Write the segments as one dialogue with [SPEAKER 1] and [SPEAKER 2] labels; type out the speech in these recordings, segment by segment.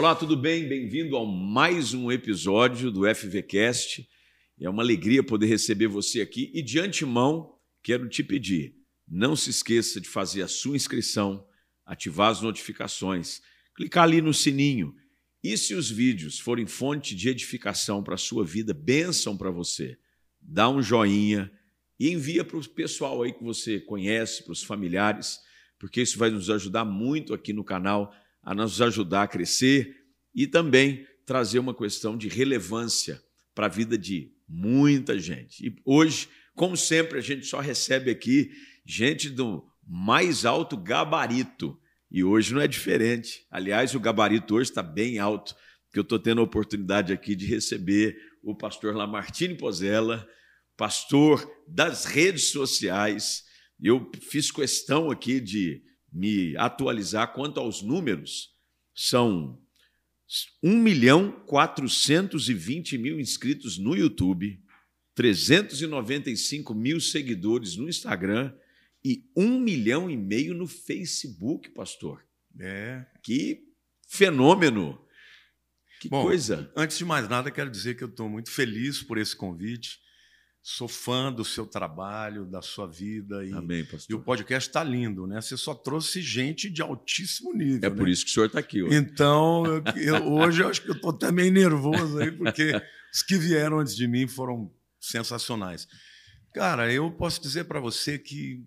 [SPEAKER 1] Olá, tudo bem? Bem-vindo a mais um episódio do FVCast. É uma alegria poder receber você aqui e de antemão quero te pedir, não se esqueça de fazer a sua inscrição, ativar as notificações, clicar ali no sininho. E se os vídeos forem fonte de edificação para a sua vida, bênção para você, dá um joinha e envia para o pessoal aí que você conhece, para os familiares, porque isso vai nos ajudar muito aqui no canal a nos ajudar a crescer e também trazer uma questão de relevância para a vida de muita gente. E hoje, como sempre, a gente só recebe aqui gente do mais alto gabarito. E hoje não é diferente. Aliás, o gabarito hoje está bem alto, porque eu estou tendo a oportunidade aqui de receber o pastor Lamartine Pozella, pastor das redes sociais. Eu fiz questão aqui de me atualizar quanto aos números, são 1 milhão 420 mil inscritos no YouTube, 395 mil seguidores no Instagram e 1 milhão e meio no Facebook, pastor.
[SPEAKER 2] É.
[SPEAKER 1] Que fenômeno! Que
[SPEAKER 2] Bom,
[SPEAKER 1] coisa!
[SPEAKER 2] Antes de mais nada, quero dizer que eu estou muito feliz por esse convite. Sou fã do seu trabalho, da sua vida. E,
[SPEAKER 1] Amém,
[SPEAKER 2] e o
[SPEAKER 1] pastor.
[SPEAKER 2] podcast está lindo, né? Você só trouxe gente de altíssimo nível.
[SPEAKER 1] É por
[SPEAKER 2] né?
[SPEAKER 1] isso que o senhor está aqui hoje.
[SPEAKER 2] Então, eu- hoje eu acho que eu estou até meio nervoso aí, porque os que vieram antes de mim foram sensacionais. Cara, eu posso dizer para você que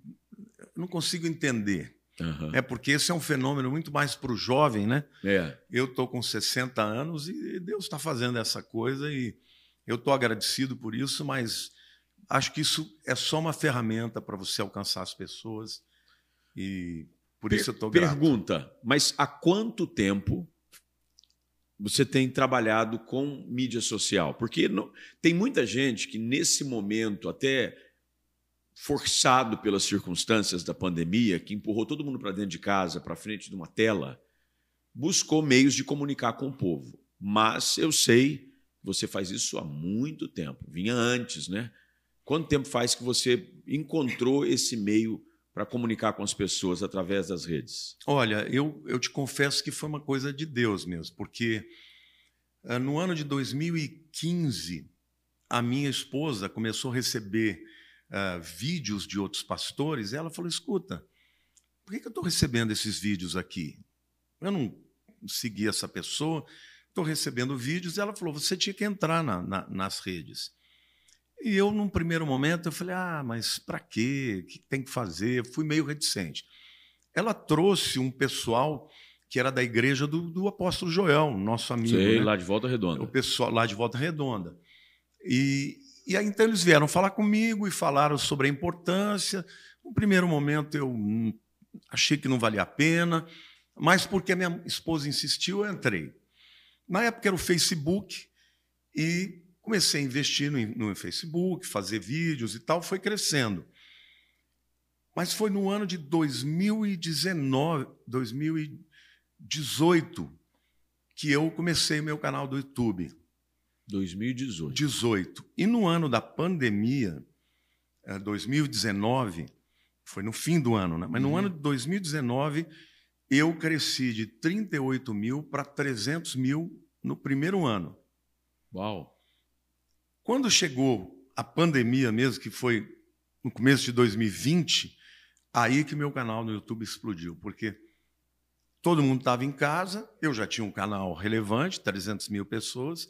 [SPEAKER 2] não consigo entender.
[SPEAKER 1] Aham.
[SPEAKER 2] É porque esse é um fenômeno muito mais para o jovem, né?
[SPEAKER 1] É.
[SPEAKER 2] Eu estou com 60 anos e Deus está fazendo essa coisa e eu estou agradecido por isso, mas acho que isso é só uma ferramenta para você alcançar as pessoas e por isso eu estou grato.
[SPEAKER 1] Pergunta, mas há quanto tempo você tem trabalhado com mídia social? Porque não- tem muita gente que, nesse momento, até forçado pelas circunstâncias da pandemia, que empurrou todo mundo para dentro de casa, para frente de uma tela, buscou meios de comunicar com o povo. Mas eu sei que você faz isso há muito tempo, vinha antes, né? Quanto tempo faz que você encontrou esse meio para comunicar com as pessoas através das redes?
[SPEAKER 2] Olha, eu, eu te confesso que foi uma coisa de Deus mesmo, porque ah, no ano de 2015, a minha esposa começou a receber ah, vídeos de outros pastores, e ela falou: escuta, por que, que eu estou recebendo esses vídeos aqui? Eu não segui essa pessoa, estou recebendo vídeos, e ela falou: você tinha que entrar na- na- nas redes. E eu, num primeiro momento, eu falei: ah, mas para quê? O que tem que fazer? Eu fui meio reticente ela trouxe um pessoal que era da igreja do, do apóstolo Joel, nosso amigo.
[SPEAKER 1] Sei,
[SPEAKER 2] né?
[SPEAKER 1] lá de Volta Redonda.
[SPEAKER 2] O pessoal lá de Volta Redonda. E, e aí então eles vieram falar comigo e falaram sobre a importância. No primeiro momento eu hum, achei que não valia a pena, mas porque a minha esposa insistiu, eu entrei. Na época era o Facebook e comecei a investir no, no Facebook, fazer vídeos e tal, foi crescendo. Mas foi no ano de 2019, 2018 que eu comecei meu canal do YouTube.
[SPEAKER 1] 2018.
[SPEAKER 2] 18. E no ano da pandemia, eh, 2019, foi no fim do ano, né? mas no
[SPEAKER 1] Uhum.
[SPEAKER 2] ano de 2019, eu cresci de 38 mil para 300 mil no primeiro ano.
[SPEAKER 1] Uau.
[SPEAKER 2] Quando chegou a pandemia mesmo, que foi no começo de 2020, aí que meu canal no YouTube explodiu, porque todo mundo estava em casa, eu já tinha um canal relevante, 300 mil pessoas,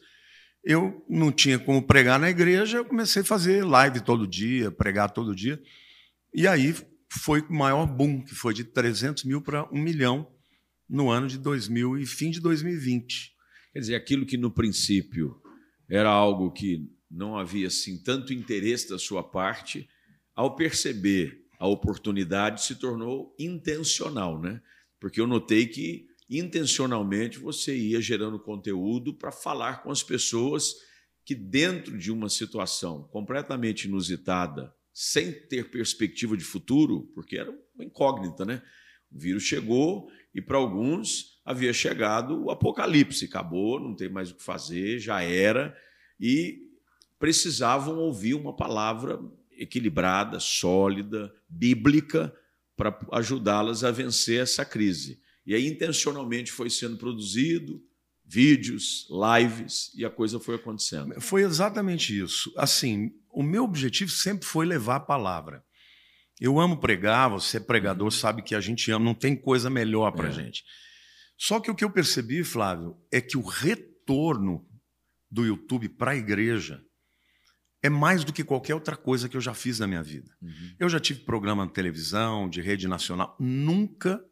[SPEAKER 2] eu não tinha como pregar na igreja, eu comecei a fazer live todo dia, pregar todo dia, e aí foi o maior boom, que foi de 300 mil para 1 milhão no ano de 2000 e fim de 2020.
[SPEAKER 1] Quer dizer, aquilo que no princípio era algo que não havia assim tanto interesse da sua parte, ao perceber a oportunidade se tornou intencional, né? Porque eu notei que intencionalmente você ia gerando conteúdo para falar com as pessoas que dentro de uma situação completamente inusitada, sem ter perspectiva de futuro, porque era uma incógnita, né? O vírus chegou e para alguns havia chegado o apocalipse, acabou, não tem mais o que fazer, já era, e precisavam ouvir uma palavra equilibrada, sólida, bíblica, para ajudá-las a vencer essa crise. E aí, intencionalmente, foi sendo produzido vídeos, lives, e a coisa foi acontecendo.
[SPEAKER 2] Foi exatamente isso. Assim, o meu objetivo sempre foi levar a palavra. Eu amo pregar, você é pregador, uhum. sabe que a gente ama, não tem coisa melhor para a é. gente. Só que o que eu percebi, Flávio, é que o retorno do YouTube para a igreja é mais do que qualquer outra coisa que eu já fiz na minha vida. Uhum. Eu já tive programa de televisão, de rede nacional, nunca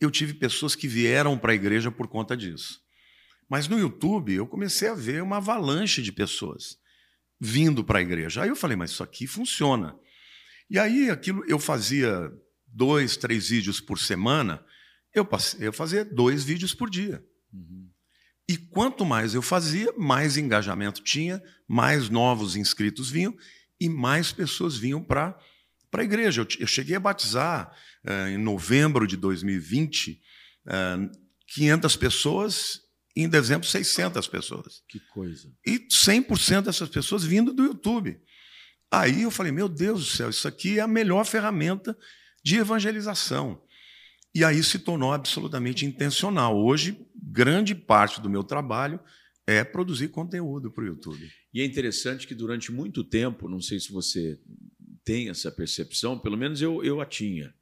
[SPEAKER 2] eu tive pessoas que vieram para a igreja por conta disso. Mas no YouTube eu comecei a ver uma avalanche de pessoas vindo para a igreja. Aí eu falei, mas isso aqui funciona. E aí aquilo eu fazia dois, três vídeos por semana, eu, passei, eu fazia dois vídeos por dia. Uhum. E quanto mais eu fazia, mais engajamento tinha, mais novos inscritos vinham e mais pessoas vinham para a igreja. Eu, eu, cheguei a batizar uh, em novembro de 2020 uh, 500 pessoas em dezembro 600 pessoas.
[SPEAKER 1] Que coisa.
[SPEAKER 2] E 100% dessas pessoas vindo do YouTube. Aí eu falei, meu Deus do céu, isso aqui é a melhor ferramenta de evangelização. E aí se tornou absolutamente intencional. Hoje, grande parte do meu trabalho é produzir conteúdo para o YouTube.
[SPEAKER 1] E é interessante que durante muito tempo, não sei se você tem essa percepção, pelo menos eu, eu a tinha,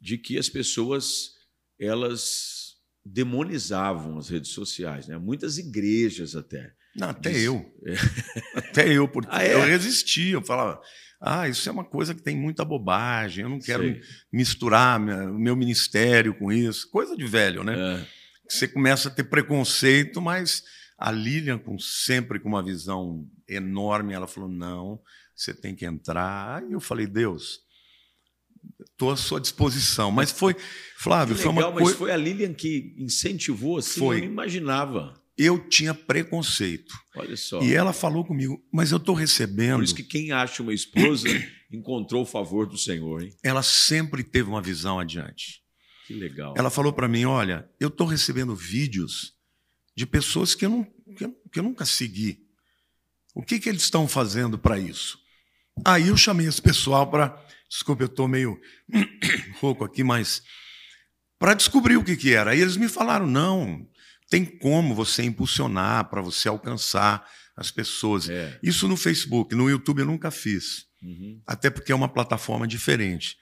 [SPEAKER 1] de que as pessoas elas demonizavam as redes sociais, né? Muitas igrejas até.
[SPEAKER 2] Não, até Diz... eu. É. Até eu, porque ah, é? eu resistia, eu falava, ah, isso é uma coisa que tem muita bobagem, eu não quero Sei. misturar o meu ministério com isso. Coisa de velho, né? É. Você começa a ter preconceito, mas a Lilian, com, sempre com uma visão enorme, ela falou: não, você tem que entrar. E eu falei: Deus, estou à sua disposição. Mas foi, Flávio,
[SPEAKER 1] legal,
[SPEAKER 2] foi uma
[SPEAKER 1] coisa. Mas foi a Lilian que incentivou assim, foi. eu não imaginava.
[SPEAKER 2] Eu tinha preconceito.
[SPEAKER 1] Olha só.
[SPEAKER 2] E ela falou comigo, mas eu estou recebendo. Por
[SPEAKER 1] isso que quem acha uma esposa encontrou o favor do Senhor, hein?
[SPEAKER 2] Ela sempre teve uma visão adiante.
[SPEAKER 1] Que legal.
[SPEAKER 2] Ela falou para mim: olha, eu estou recebendo vídeos de pessoas que eu, não, que eu, que eu nunca segui. O que, que eles estão fazendo para isso? Aí eu chamei esse pessoal para Desculpa, eu estou meio rouco aqui, mas para descobrir o que, que era. Aí eles me falaram: não, tem como você impulsionar para você alcançar as pessoas. É. Isso no Facebook, no YouTube eu nunca fiz. Uhum. Até porque é uma plataforma diferente.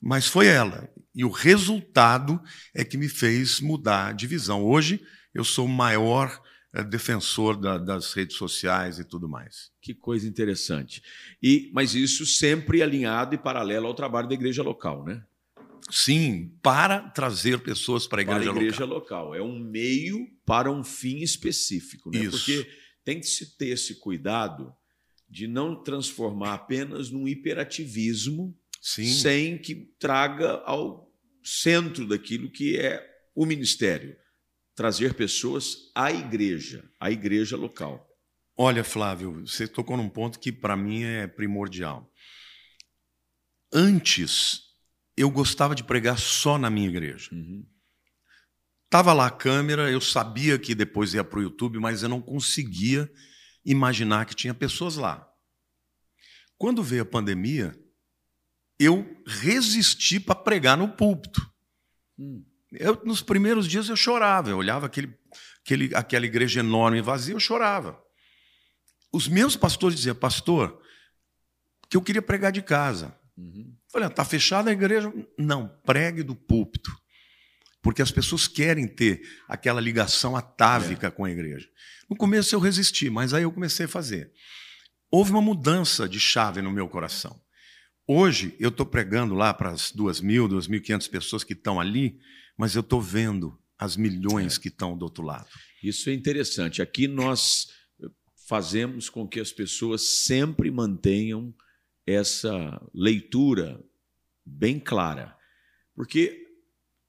[SPEAKER 2] Mas foi ela. E o resultado é que me fez mudar de visão. Hoje eu sou o maior é defensor da, das redes sociais e tudo mais.
[SPEAKER 1] Que coisa interessante. E mas isso sempre alinhado e paralelo ao trabalho da igreja local, né?
[SPEAKER 2] Sim, para trazer pessoas para a igreja,
[SPEAKER 1] para a igreja local. local. É um meio para um fim específico, né?
[SPEAKER 2] Isso.
[SPEAKER 1] Porque tem que se ter esse cuidado de não transformar apenas num hiperativismo
[SPEAKER 2] Sim.
[SPEAKER 1] sem que traga ao centro daquilo que é o ministério trazer pessoas à igreja, à igreja local.
[SPEAKER 2] Olha, Flávio, você tocou num ponto que para mim é primordial. Antes, eu gostava de pregar só na minha igreja. Uhum. Tava lá a câmera, eu sabia que depois ia para o YouTube, mas eu não conseguia imaginar que tinha pessoas lá. Quando veio a pandemia, eu resisti para pregar no púlpito. Hum. Eu, nos primeiros dias eu chorava, eu olhava aquele, aquele, aquela igreja enorme e vazia, eu chorava. Os meus pastores diziam, pastor, que eu queria pregar de casa. Uhum. Falei, está fechada a igreja? Não, pregue do púlpito. Porque as pessoas querem ter aquela ligação atávica é. com a igreja. No começo eu resisti, mas aí eu comecei a fazer. Houve uma mudança de chave no meu coração. Hoje eu estou pregando lá para as duas mil, duas mil quinhentas pessoas que estão ali, mas eu estou vendo as milhões é. que estão do outro lado.
[SPEAKER 1] Isso é interessante. Aqui nós fazemos com que as pessoas sempre mantenham essa leitura bem clara. Porque,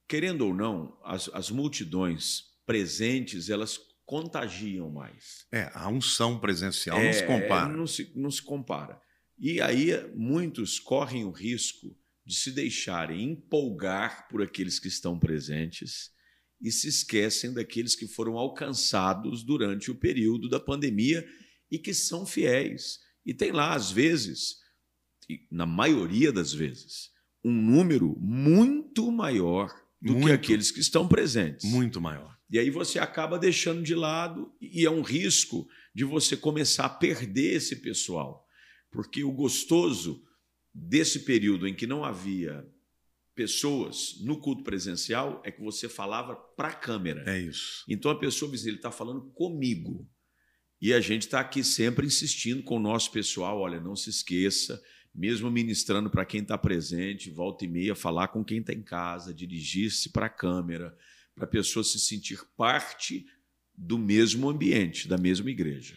[SPEAKER 1] querendo ou não, as, as multidões presentes, elas contagiam mais.
[SPEAKER 2] É, a unção presencial é, não se compara.
[SPEAKER 1] Não se, não se compara. E aí muitos correm o risco de se deixarem empolgar por aqueles que estão presentes e se esquecem daqueles que foram alcançados durante o período da pandemia e que são fiéis. E tem lá, às vezes, na maioria das vezes, um número muito maior do muito, que aqueles que estão presentes.
[SPEAKER 2] Muito maior.
[SPEAKER 1] E aí você acaba deixando de lado, e é um risco de você começar a perder esse pessoal. Porque o gostoso desse período em que não havia pessoas no culto presencial é que você falava para a câmera.
[SPEAKER 2] É isso.
[SPEAKER 1] Então a pessoa ele está falando comigo. E a gente está aqui sempre insistindo com o nosso pessoal: olha, não se esqueça, mesmo ministrando para quem está presente, volta e meia, falar com quem está em casa, dirigir-se para a câmera, para a pessoa se sentir parte do mesmo ambiente, da mesma igreja.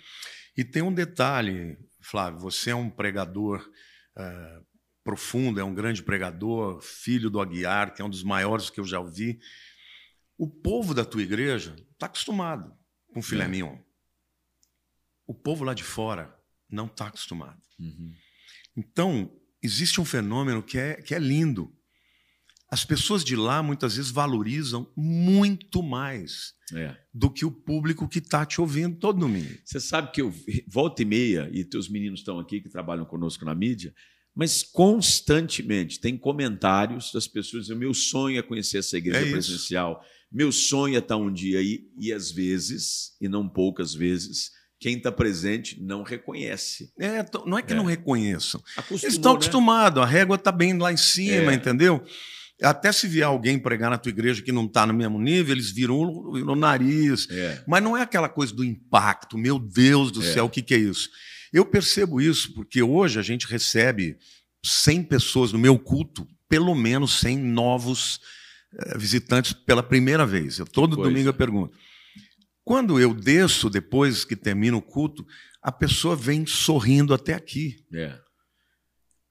[SPEAKER 2] E tem um detalhe, Flávio: você é um pregador. Uh, profundo, é um grande pregador, filho do Aguiar, que é um dos maiores que eu já ouvi. O povo da tua igreja está acostumado com filé é. mignon. O povo lá de fora não está acostumado. Uhum. Então, existe um fenômeno que é, que é lindo. As pessoas de lá muitas vezes valorizam muito mais é. do que o público que está te ouvindo todo domingo.
[SPEAKER 1] Você sabe que eu volta e meia, e teus meninos estão aqui que trabalham conosco na mídia, mas constantemente tem comentários das pessoas dizendo: meu sonho é conhecer essa igreja é presencial, meu sonho é estar um dia aí, e às vezes, e não poucas vezes, quem está presente não reconhece.
[SPEAKER 2] É, não é que é. não reconheçam. Acostumou, Eles estão né? acostumados, a régua está bem lá em cima, é. entendeu? Até se vier alguém pregar na tua igreja que não está no mesmo nível, eles viram o nariz. É. Mas não é aquela coisa do impacto, meu Deus do é. céu, o que, que é isso? Eu percebo isso porque hoje a gente recebe 100 pessoas no meu culto, pelo menos 100 novos eh, visitantes pela primeira vez. Eu, todo domingo eu pergunto. Quando eu desço, depois que termina o culto, a pessoa vem sorrindo até aqui.
[SPEAKER 1] É.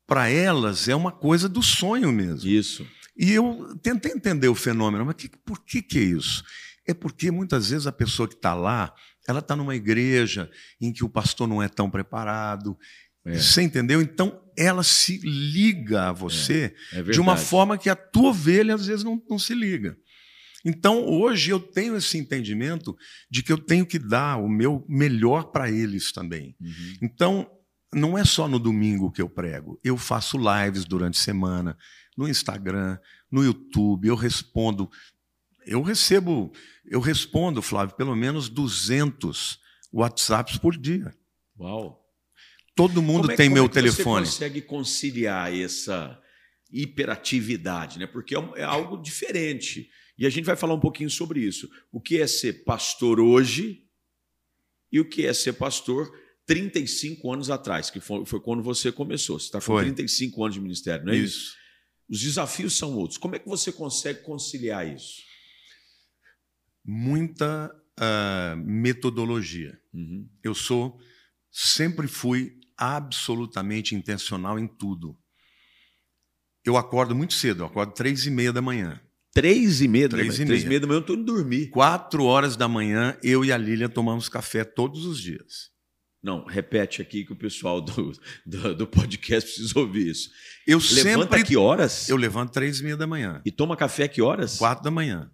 [SPEAKER 2] Para elas é uma coisa do sonho mesmo.
[SPEAKER 1] Isso.
[SPEAKER 2] E eu tentei entender o fenômeno, mas que, por que, que é isso? É porque muitas vezes a pessoa que está lá, ela está numa igreja em que o pastor não é tão preparado. É. Você entendeu? Então, ela se liga a você é. É de uma forma que a tua ovelha às vezes não, não se liga. Então, hoje eu tenho esse entendimento de que eu tenho que dar o meu melhor para eles também. Uhum. Então, não é só no domingo que eu prego. Eu faço lives durante a semana, no Instagram, no YouTube, eu respondo eu recebo, eu respondo, Flávio, pelo menos 200 WhatsApps por dia.
[SPEAKER 1] Uau!
[SPEAKER 2] Todo mundo é, tem meu é telefone.
[SPEAKER 1] Você consegue conciliar essa hiperatividade, né? Porque é, é algo diferente. E a gente vai falar um pouquinho sobre isso. O que é ser pastor hoje e o que é ser pastor 35 anos atrás, que foi, foi quando você começou. Você está com foi. 35 anos de ministério, não é isso. isso? Os desafios são outros. Como é que você consegue conciliar isso?
[SPEAKER 2] muita uh, metodologia. Uhum. Eu sou, sempre fui absolutamente intencional em tudo. Eu acordo muito cedo, eu acordo três e meia da manhã.
[SPEAKER 1] Três e meia da manhã? Três e meia da manhã eu estou indo dormir.
[SPEAKER 2] Quatro horas da manhã, eu e a Lília tomamos café todos os dias.
[SPEAKER 1] Não, repete aqui que o pessoal do, do, do podcast precisa ouvir isso.
[SPEAKER 2] Eu
[SPEAKER 1] Levanta
[SPEAKER 2] sempre,
[SPEAKER 1] que horas?
[SPEAKER 2] Eu levanto três e meia da manhã.
[SPEAKER 1] E toma café que horas?
[SPEAKER 2] Quatro da manhã.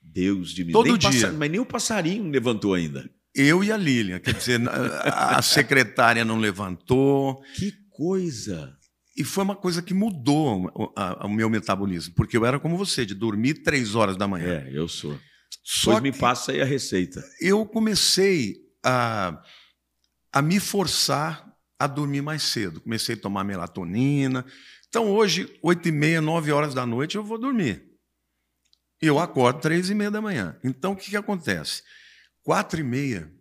[SPEAKER 1] Deus de mim.
[SPEAKER 2] Todo nem dia.
[SPEAKER 1] mas nem o passarinho levantou ainda.
[SPEAKER 2] Eu e a Lilian. Quer dizer, a secretária não levantou.
[SPEAKER 1] Que coisa!
[SPEAKER 2] E foi uma coisa que mudou o, meu metabolismo, porque eu era como você, de dormir três horas da manhã.
[SPEAKER 1] É, eu sou. Só pois me passa aí a receita.
[SPEAKER 2] Eu comecei a, a me forçar a dormir mais cedo. Comecei a tomar melatonina. Então, hoje, oito e meia, nove horas da noite, eu vou dormir. Eu acordo três e meia da manhã. Então, o que, que acontece? Quatro e meia,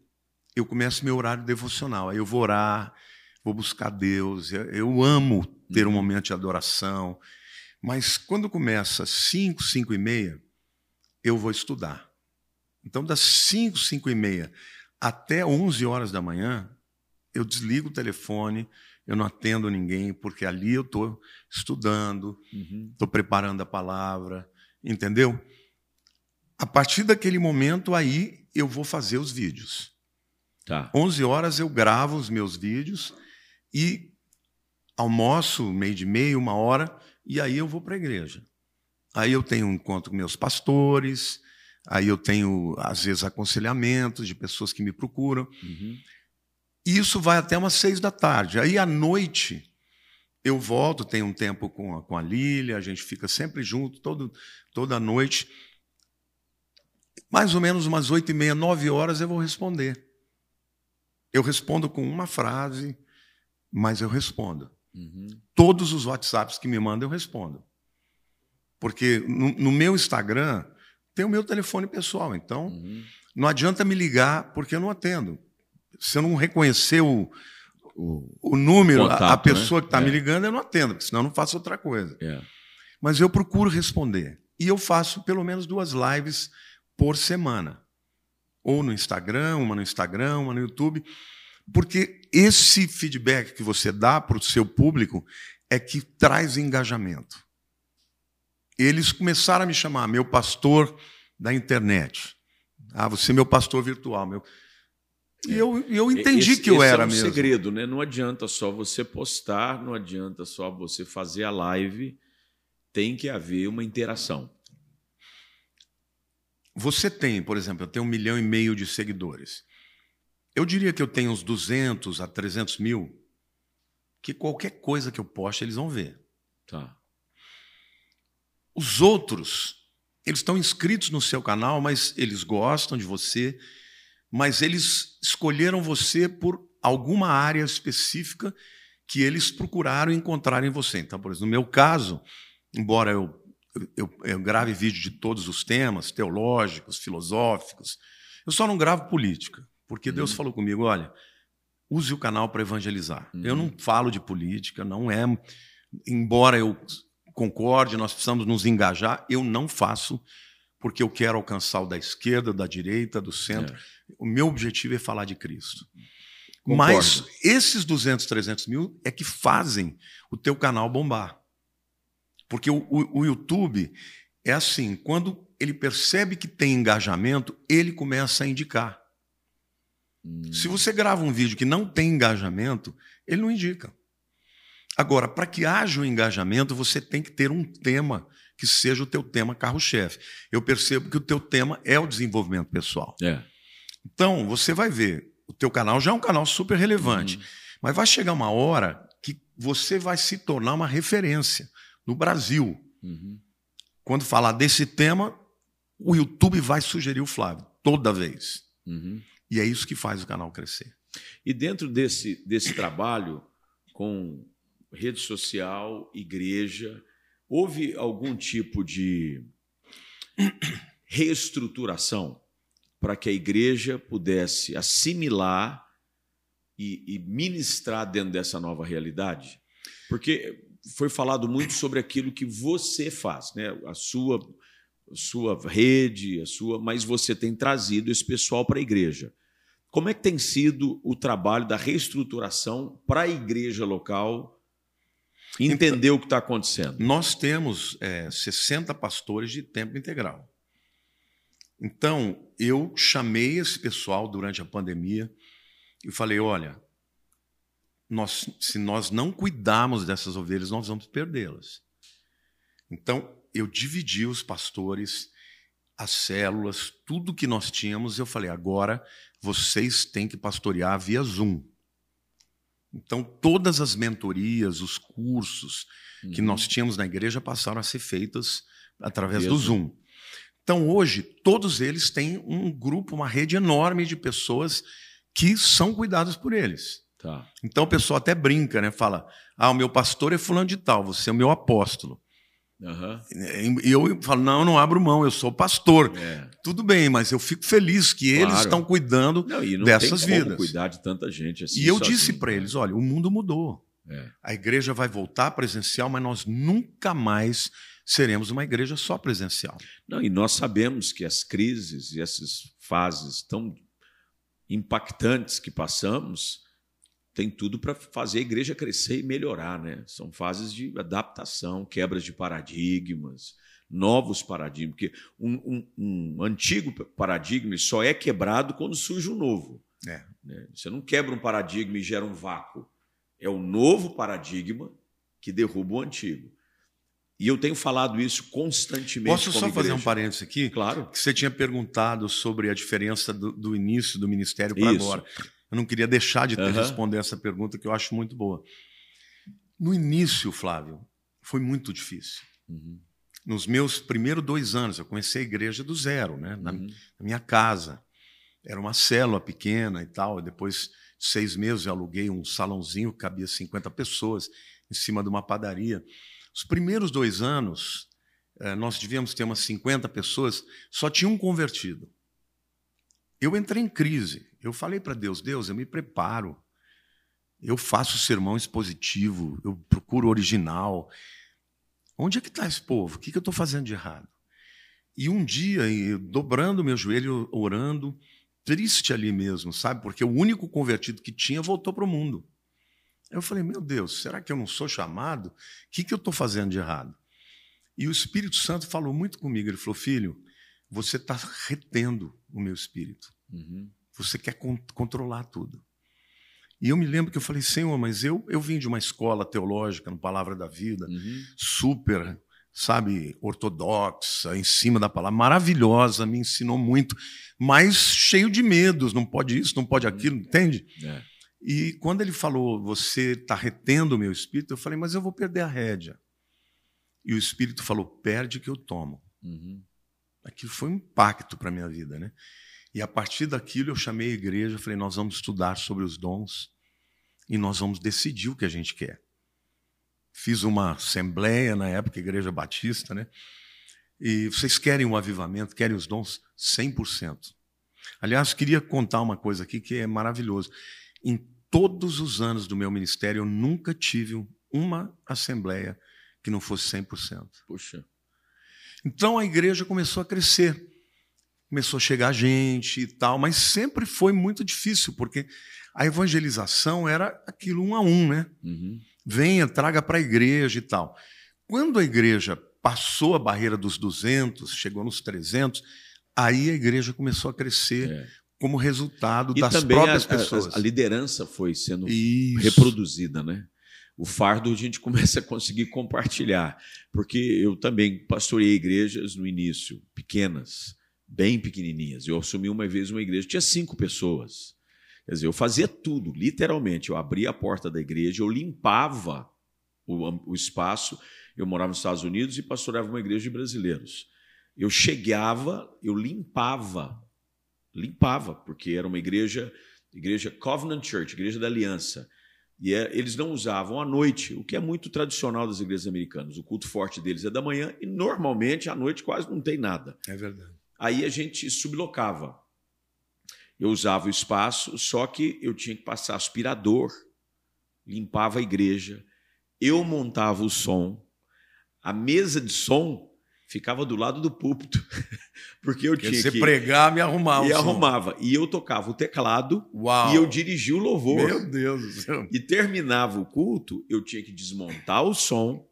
[SPEAKER 2] eu começo meu horário devocional. Aí eu vou orar, vou buscar Deus. Eu amo ter um uhum. momento de adoração. Mas quando começa cinco, cinco e meia, eu vou estudar. Então, das cinco, cinco e meia até onze horas da manhã, eu desligo o telefone, eu não atendo ninguém, porque ali eu estou estudando, estou uhum. preparando a palavra, entendeu? A partir daquele momento aí eu vou fazer os vídeos.
[SPEAKER 1] Tá.
[SPEAKER 2] 11 horas eu gravo os meus vídeos e almoço meio de meia, uma hora, e aí eu vou para a igreja. Aí eu tenho um encontro com meus pastores, aí eu tenho, às vezes, aconselhamentos de pessoas que me procuram. Uhum. E isso vai até umas seis da tarde. Aí à noite eu volto, tenho um tempo com a, com a Lília, a gente fica sempre junto, todo, toda noite. mais ou menos umas oito e meia, nove horas eu vou responder. Eu respondo com uma frase, mas eu respondo. Uhum. Todos os WhatsApps que me mandam, eu respondo. Porque no, no, meu Instagram tem o meu telefone pessoal. Então, uhum. não adianta me ligar porque eu não atendo. Se eu não reconhecer o, o, o número, Contato, a, a, pessoa né? que está é. me ligando, eu não atendo, porque senão eu não faço outra coisa. É. Mas eu procuro responder. E eu faço pelo menos duas lives por semana. Ou no Instagram, uma no Instagram, uma no YouTube. Porque esse feedback que você dá para o seu público é que traz engajamento. Eles começaram a me chamar meu pastor da internet. Ah, você é meu pastor virtual. Meu... E eu, eu entendi esse, que eu era
[SPEAKER 1] é um
[SPEAKER 2] mesmo.
[SPEAKER 1] segredo, né? Não adianta só você postar, não adianta só você fazer a live, tem que haver uma interação.
[SPEAKER 2] Você tem, por exemplo, eu tenho um milhão e meio de seguidores. Eu diria que eu tenho uns 200 a 300 mil, que qualquer coisa que eu poste eles vão ver.
[SPEAKER 1] Tá.
[SPEAKER 2] Os outros, eles estão inscritos no seu canal, mas eles gostam de você, mas eles escolheram você por alguma área específica que eles procuraram encontrar em você. Então, por exemplo, no meu caso, embora eu, eu, eu grave vídeo de todos os temas, teológicos, filosóficos, eu só não gravo política. Porque Deus uhum. falou comigo: olha, use o canal para evangelizar. Uhum. Eu não falo de política, não é. Embora eu concorde, nós precisamos nos engajar, eu não faço porque eu quero alcançar o da esquerda, da direita, do centro. É. O meu objetivo é falar de Cristo. Concordo. Mas esses 200, 300 mil é que fazem o teu canal bombar. Porque o, o, o YouTube é assim, quando ele percebe que tem engajamento, ele começa a indicar. Se você grava um vídeo que não tem engajamento, ele não indica. Agora, para que haja um engajamento, você tem que ter um tema que seja o teu tema carro-chefe. Eu percebo que o teu tema é o desenvolvimento pessoal.
[SPEAKER 1] É.
[SPEAKER 2] Então, você vai ver, o teu canal já é um canal super relevante, uhum. mas vai chegar uma hora que você vai se tornar uma referência no Brasil. Uhum. Quando falar desse tema, o YouTube vai sugerir o Flávio, toda vez. Uhum. E é isso que faz o canal crescer.
[SPEAKER 1] E dentro desse, desse trabalho com rede social, igreja, houve algum tipo de reestruturação para que a igreja pudesse assimilar e, e, ministrar dentro dessa nova realidade? Porque foi falado muito sobre aquilo que você faz, né? a sua, a sua rede, a sua, mas você tem trazido esse pessoal para a igreja. Como é que tem sido o trabalho da reestruturação para a igreja local entender então, o que está acontecendo?
[SPEAKER 2] Nós temos é, 60 pastores de tempo integral. Então, eu chamei esse pessoal durante a pandemia e falei: olha, nós, se nós não cuidarmos dessas ovelhas, nós vamos perdê-las. Então, eu dividi os pastores, as células, tudo que nós tínhamos, eu falei: agora vocês têm que pastorear via Zoom. Então, todas as mentorias, os cursos uhum. que nós tínhamos na igreja passaram a ser feitas através do Zoom. Zoom. Então, hoje, todos eles têm um grupo, uma rede enorme de pessoas que são cuidadas por eles.
[SPEAKER 1] Tá.
[SPEAKER 2] Então, o pessoal até brinca, né? Fala: ah, o meu pastor é fulano de tal, você é o meu apóstolo.
[SPEAKER 1] Uhum.
[SPEAKER 2] E eu falo, não, eu não abro mão, eu sou pastor. É. Tudo bem, mas eu fico feliz que claro. eles estão cuidando não, não dessas vidas.
[SPEAKER 1] cuidar de tanta gente assim.
[SPEAKER 2] E eu disse para né? eles, olha, o mundo mudou.
[SPEAKER 1] É.
[SPEAKER 2] A igreja vai voltar presencial, mas nós nunca mais seremos uma igreja só presencial.
[SPEAKER 1] Não, e nós sabemos que as crises e essas fases tão impactantes que passamos tem tudo para fazer a igreja crescer e melhorar, né? São fases de adaptação, quebras de paradigmas, novos paradigmas, porque um, um, um antigo paradigma só é quebrado quando surge um novo.
[SPEAKER 2] É.
[SPEAKER 1] Né? Você não quebra um paradigma e gera um vácuo. É o novo paradigma que derruba o antigo. E eu tenho falado isso constantemente.
[SPEAKER 2] Posso só igreja. fazer um parênteses aqui?
[SPEAKER 1] Claro.
[SPEAKER 2] Que você tinha perguntado sobre a diferença do, do início do ministério para agora. Eu não queria deixar de uhum. responder essa pergunta que eu acho muito boa. No início, Flávio, foi muito difícil. Uhum. nos meus primeiros dois anos, eu comecei a igreja do zero, né? na,
[SPEAKER 1] Uhum.
[SPEAKER 2] na minha casa. Era uma célula pequena e tal. Depois de seis meses, eu aluguei um salãozinho que cabia 50 pessoas em cima de uma padaria. Os primeiros dois anos, eh, nós devíamos ter umas 50 pessoas, só tinha um convertido. Eu entrei em crise. Eu falei para Deus: Deus, eu me preparo. Eu faço sermão expositivo, eu procuro original. Onde é que está esse povo? O que, que eu estou fazendo de errado? E um dia, dobrando meu joelho, orando, triste ali mesmo, sabe? Porque o único convertido que tinha voltou para o mundo. Eu falei, meu Deus, será que eu não sou chamado? O que, que eu estou fazendo de errado? E o Espírito Santo falou muito comigo. Ele falou, filho, você está retendo o meu espírito.
[SPEAKER 1] Uhum.
[SPEAKER 2] Você quer con controlar tudo. E eu me lembro que eu falei, Senhor, mas eu, eu vim de uma escola teológica no Palavra da Vida,
[SPEAKER 1] Uhum.
[SPEAKER 2] super, sabe, ortodoxa, em cima da palavra, maravilhosa, me ensinou muito, mas cheio de medos, não pode isso, não pode aquilo, entende?
[SPEAKER 1] É.
[SPEAKER 2] E quando ele falou, você está retendo o meu espírito, eu falei, mas eu vou perder a rédea. E o espírito falou, perde que eu tomo.
[SPEAKER 1] Uhum.
[SPEAKER 2] Aquilo foi um impacto para a minha vida, né? E a partir daquilo eu chamei a igreja, falei, nós vamos estudar sobre os dons e nós vamos decidir o que a gente quer. Fiz uma assembleia na época, Igreja Batista, né? E vocês querem o avivamento, querem os dons? 100%. Aliás, queria contar uma coisa aqui que é maravilhoso. Em todos os anos do meu ministério, eu nunca tive uma assembleia que não fosse 100%.
[SPEAKER 1] Puxa.
[SPEAKER 2] Então a igreja começou a crescer, começou a chegar gente e tal, mas sempre foi muito difícil, porque a evangelização era aquilo um a um, né?
[SPEAKER 1] Uhum.
[SPEAKER 2] Venha, traga para a igreja e tal. Quando a igreja passou a barreira dos 200, chegou nos 300, aí a igreja começou a crescer
[SPEAKER 1] É.
[SPEAKER 2] como resultado
[SPEAKER 1] E
[SPEAKER 2] das próprias
[SPEAKER 1] a, a-
[SPEAKER 2] pessoas.
[SPEAKER 1] a liderança foi sendo
[SPEAKER 2] Isso.
[SPEAKER 1] reproduzida, né? O fardo a gente começa a conseguir compartilhar, porque eu também pastoreei igrejas no início, pequenas, bem pequenininhas. Eu assumi uma vez uma igreja, tinha cinco pessoas. Quer dizer, eu fazia tudo, literalmente. Eu abria a porta da igreja, eu limpava o, o espaço. Eu morava nos Estados Unidos e pastoreava uma igreja de brasileiros. Eu chegava, eu limpava, limpava, porque era uma igreja, igreja Covenant Church, igreja da Aliança. E é- eles não usavam à noite, o que é muito tradicional das igrejas americanas. O culto forte deles é da manhã e normalmente à noite quase não tem nada.
[SPEAKER 2] É verdade.
[SPEAKER 1] Aí a gente sublocava. Eu usava o espaço, só que eu tinha que passar aspirador, limpava a igreja, eu montava o som, a mesa de som ficava do lado do púlpito, porque eu
[SPEAKER 2] Porque
[SPEAKER 1] tinha
[SPEAKER 2] você
[SPEAKER 1] que
[SPEAKER 2] pregar, me arrumar.
[SPEAKER 1] e arrumava. E eu tocava o teclado
[SPEAKER 2] Uau.
[SPEAKER 1] e eu dirigia o louvor.
[SPEAKER 2] Meu Deus do céu.
[SPEAKER 1] E terminava o culto, eu tinha que desmontar o som,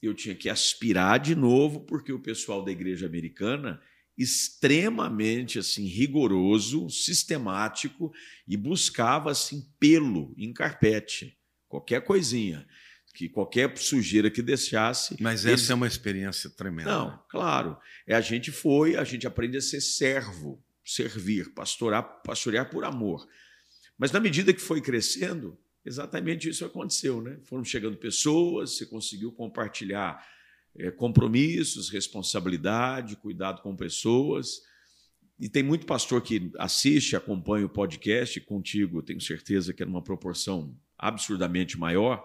[SPEAKER 1] eu tinha que aspirar de novo, porque o pessoal da igreja americana extremamente assim rigoroso, sistemático e buscava assim pelo em carpete, qualquer coisinha, que qualquer sujeira que deixasse.
[SPEAKER 2] Mas
[SPEAKER 1] eles-
[SPEAKER 2] essa é uma experiência tremenda. né?
[SPEAKER 1] não, claro. É a gente foi, a gente aprende a ser servo, servir, pastorar, pastorear por amor. Mas na medida que foi crescendo, exatamente isso aconteceu, né? Foram chegando pessoas, você conseguiu compartilhar eh, compromissos, responsabilidade, cuidado com pessoas. E tem muito pastor que assiste, acompanha o podcast contigo, tenho certeza que é numa proporção absurdamente maior,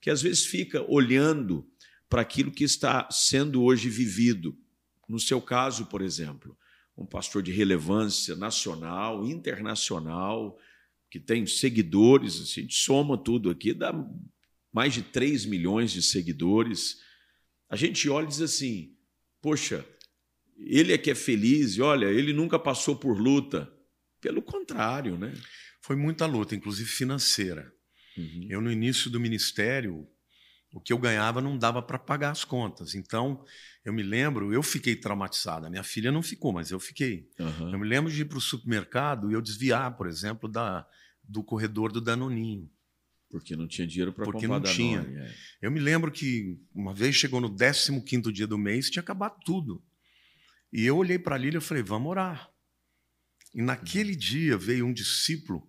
[SPEAKER 1] que às vezes fica olhando para aquilo que está sendo hoje vivido. No seu caso, por exemplo, um pastor de relevância nacional, internacional, que tem seguidores, assim, a gente soma tudo aqui, dá mais de 3 milhões de seguidores. A gente olha e diz assim: poxa, ele é que é feliz, e olha, ele nunca passou por luta. Pelo contrário, né?
[SPEAKER 2] Foi muita luta, inclusive financeira.
[SPEAKER 1] Uhum.
[SPEAKER 2] Eu, no início do ministério, o que eu ganhava não dava para pagar as contas. Então, eu me lembro, eu fiquei traumatizado. A minha filha não ficou, mas eu fiquei.
[SPEAKER 1] Aham.
[SPEAKER 2] Eu me lembro de ir para o supermercado e eu desviar, por exemplo, da, do corredor do Danoninho.
[SPEAKER 1] Porque não tinha dinheiro para
[SPEAKER 2] Porque
[SPEAKER 1] comprar
[SPEAKER 2] não tinha.
[SPEAKER 1] É.
[SPEAKER 2] Eu me lembro que uma vez chegou no 15º dia do mês, tinha acabado tudo. E eu olhei para a Lília e falei, vamos orar. E naquele dia veio um discípulo,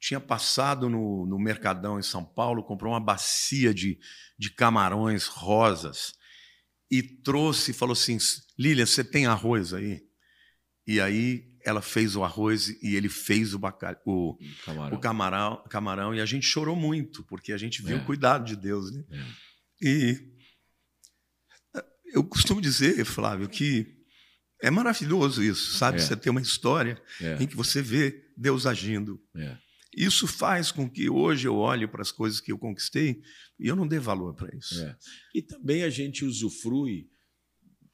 [SPEAKER 2] tinha passado no, no Mercadão em São Paulo, comprou uma bacia de, de camarões rosas. e trouxe e falou assim: Lília, você tem arroz aí? E aí ela fez o arroz e ele fez o, bacal... o, camarão. o camarão, camarão, e a gente chorou muito, porque a gente viu é. o cuidado de Deus. Né? É. E eu costumo dizer, Flávio, que é maravilhoso isso, sabe? É. Você ter uma história é. em que você vê Deus agindo. É. Isso faz com que hoje eu olhe para as coisas que eu conquistei e eu não dê valor para isso.
[SPEAKER 1] É. E também a gente usufrui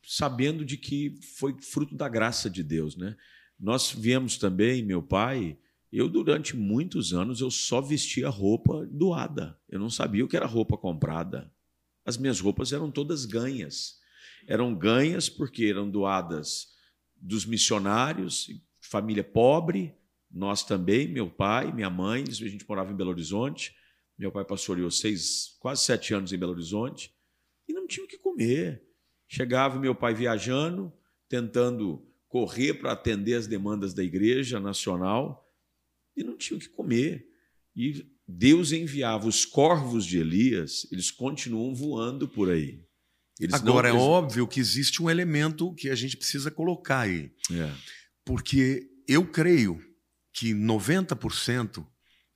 [SPEAKER 1] sabendo de que foi fruto da graça de Deus, né? Nós viemos também, meu pai, eu durante muitos anos eu só vestia roupa doada. Eu não sabia o que era roupa comprada. As minhas roupas eram todas ganhas. Eram ganhas porque eram doadas dos missionários, família pobre, nós também, meu pai, minha mãe, a gente morava em Belo Horizonte. Meu pai pastoreou seis, quase sete anos em Belo Horizonte e não tinha o que comer. Chegava meu pai viajando, tentando correr para atender as demandas da igreja nacional e não tinha o que comer. E Deus enviava os corvos de Elias, eles continuam voando por aí.
[SPEAKER 2] Eles Agora, não... é óbvio que existe um elemento que a gente precisa colocar aí. É. Porque eu creio que 90%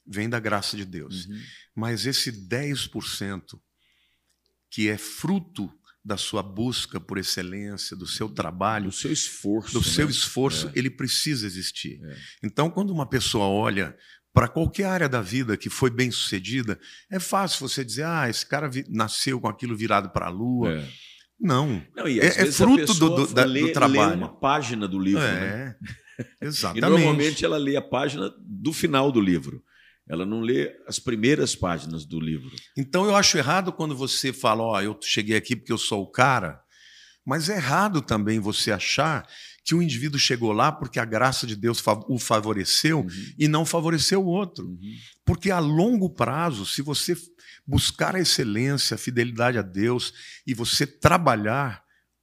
[SPEAKER 2] vem da graça de Deus. Uhum. Mas esse 10% que é fruto da sua busca por excelência, do seu trabalho,
[SPEAKER 1] do seu esforço,
[SPEAKER 2] do né? seu esforço, é. ele precisa existir. É. Então, quando uma pessoa olha para qualquer área da vida que foi bem sucedida, é fácil você dizer, ah, esse cara nasceu com aquilo virado para a lua. É. Não, Não é, é fruto do, do, da, lê, do trabalho. Lê
[SPEAKER 1] uma página do livro. É, né? exatamente. e normalmente ela lê a página do final do livro. Ela não lê as primeiras páginas do livro.
[SPEAKER 2] Então eu acho errado quando você fala, ó, oh, eu cheguei aqui porque eu sou o cara, mas é errado também você achar que o indivíduo chegou lá porque a graça de Deus o favoreceu uhum. e não favoreceu o outro. Uhum. Porque a longo prazo, se você buscar a excelência, a fidelidade a Deus e você trabalhar,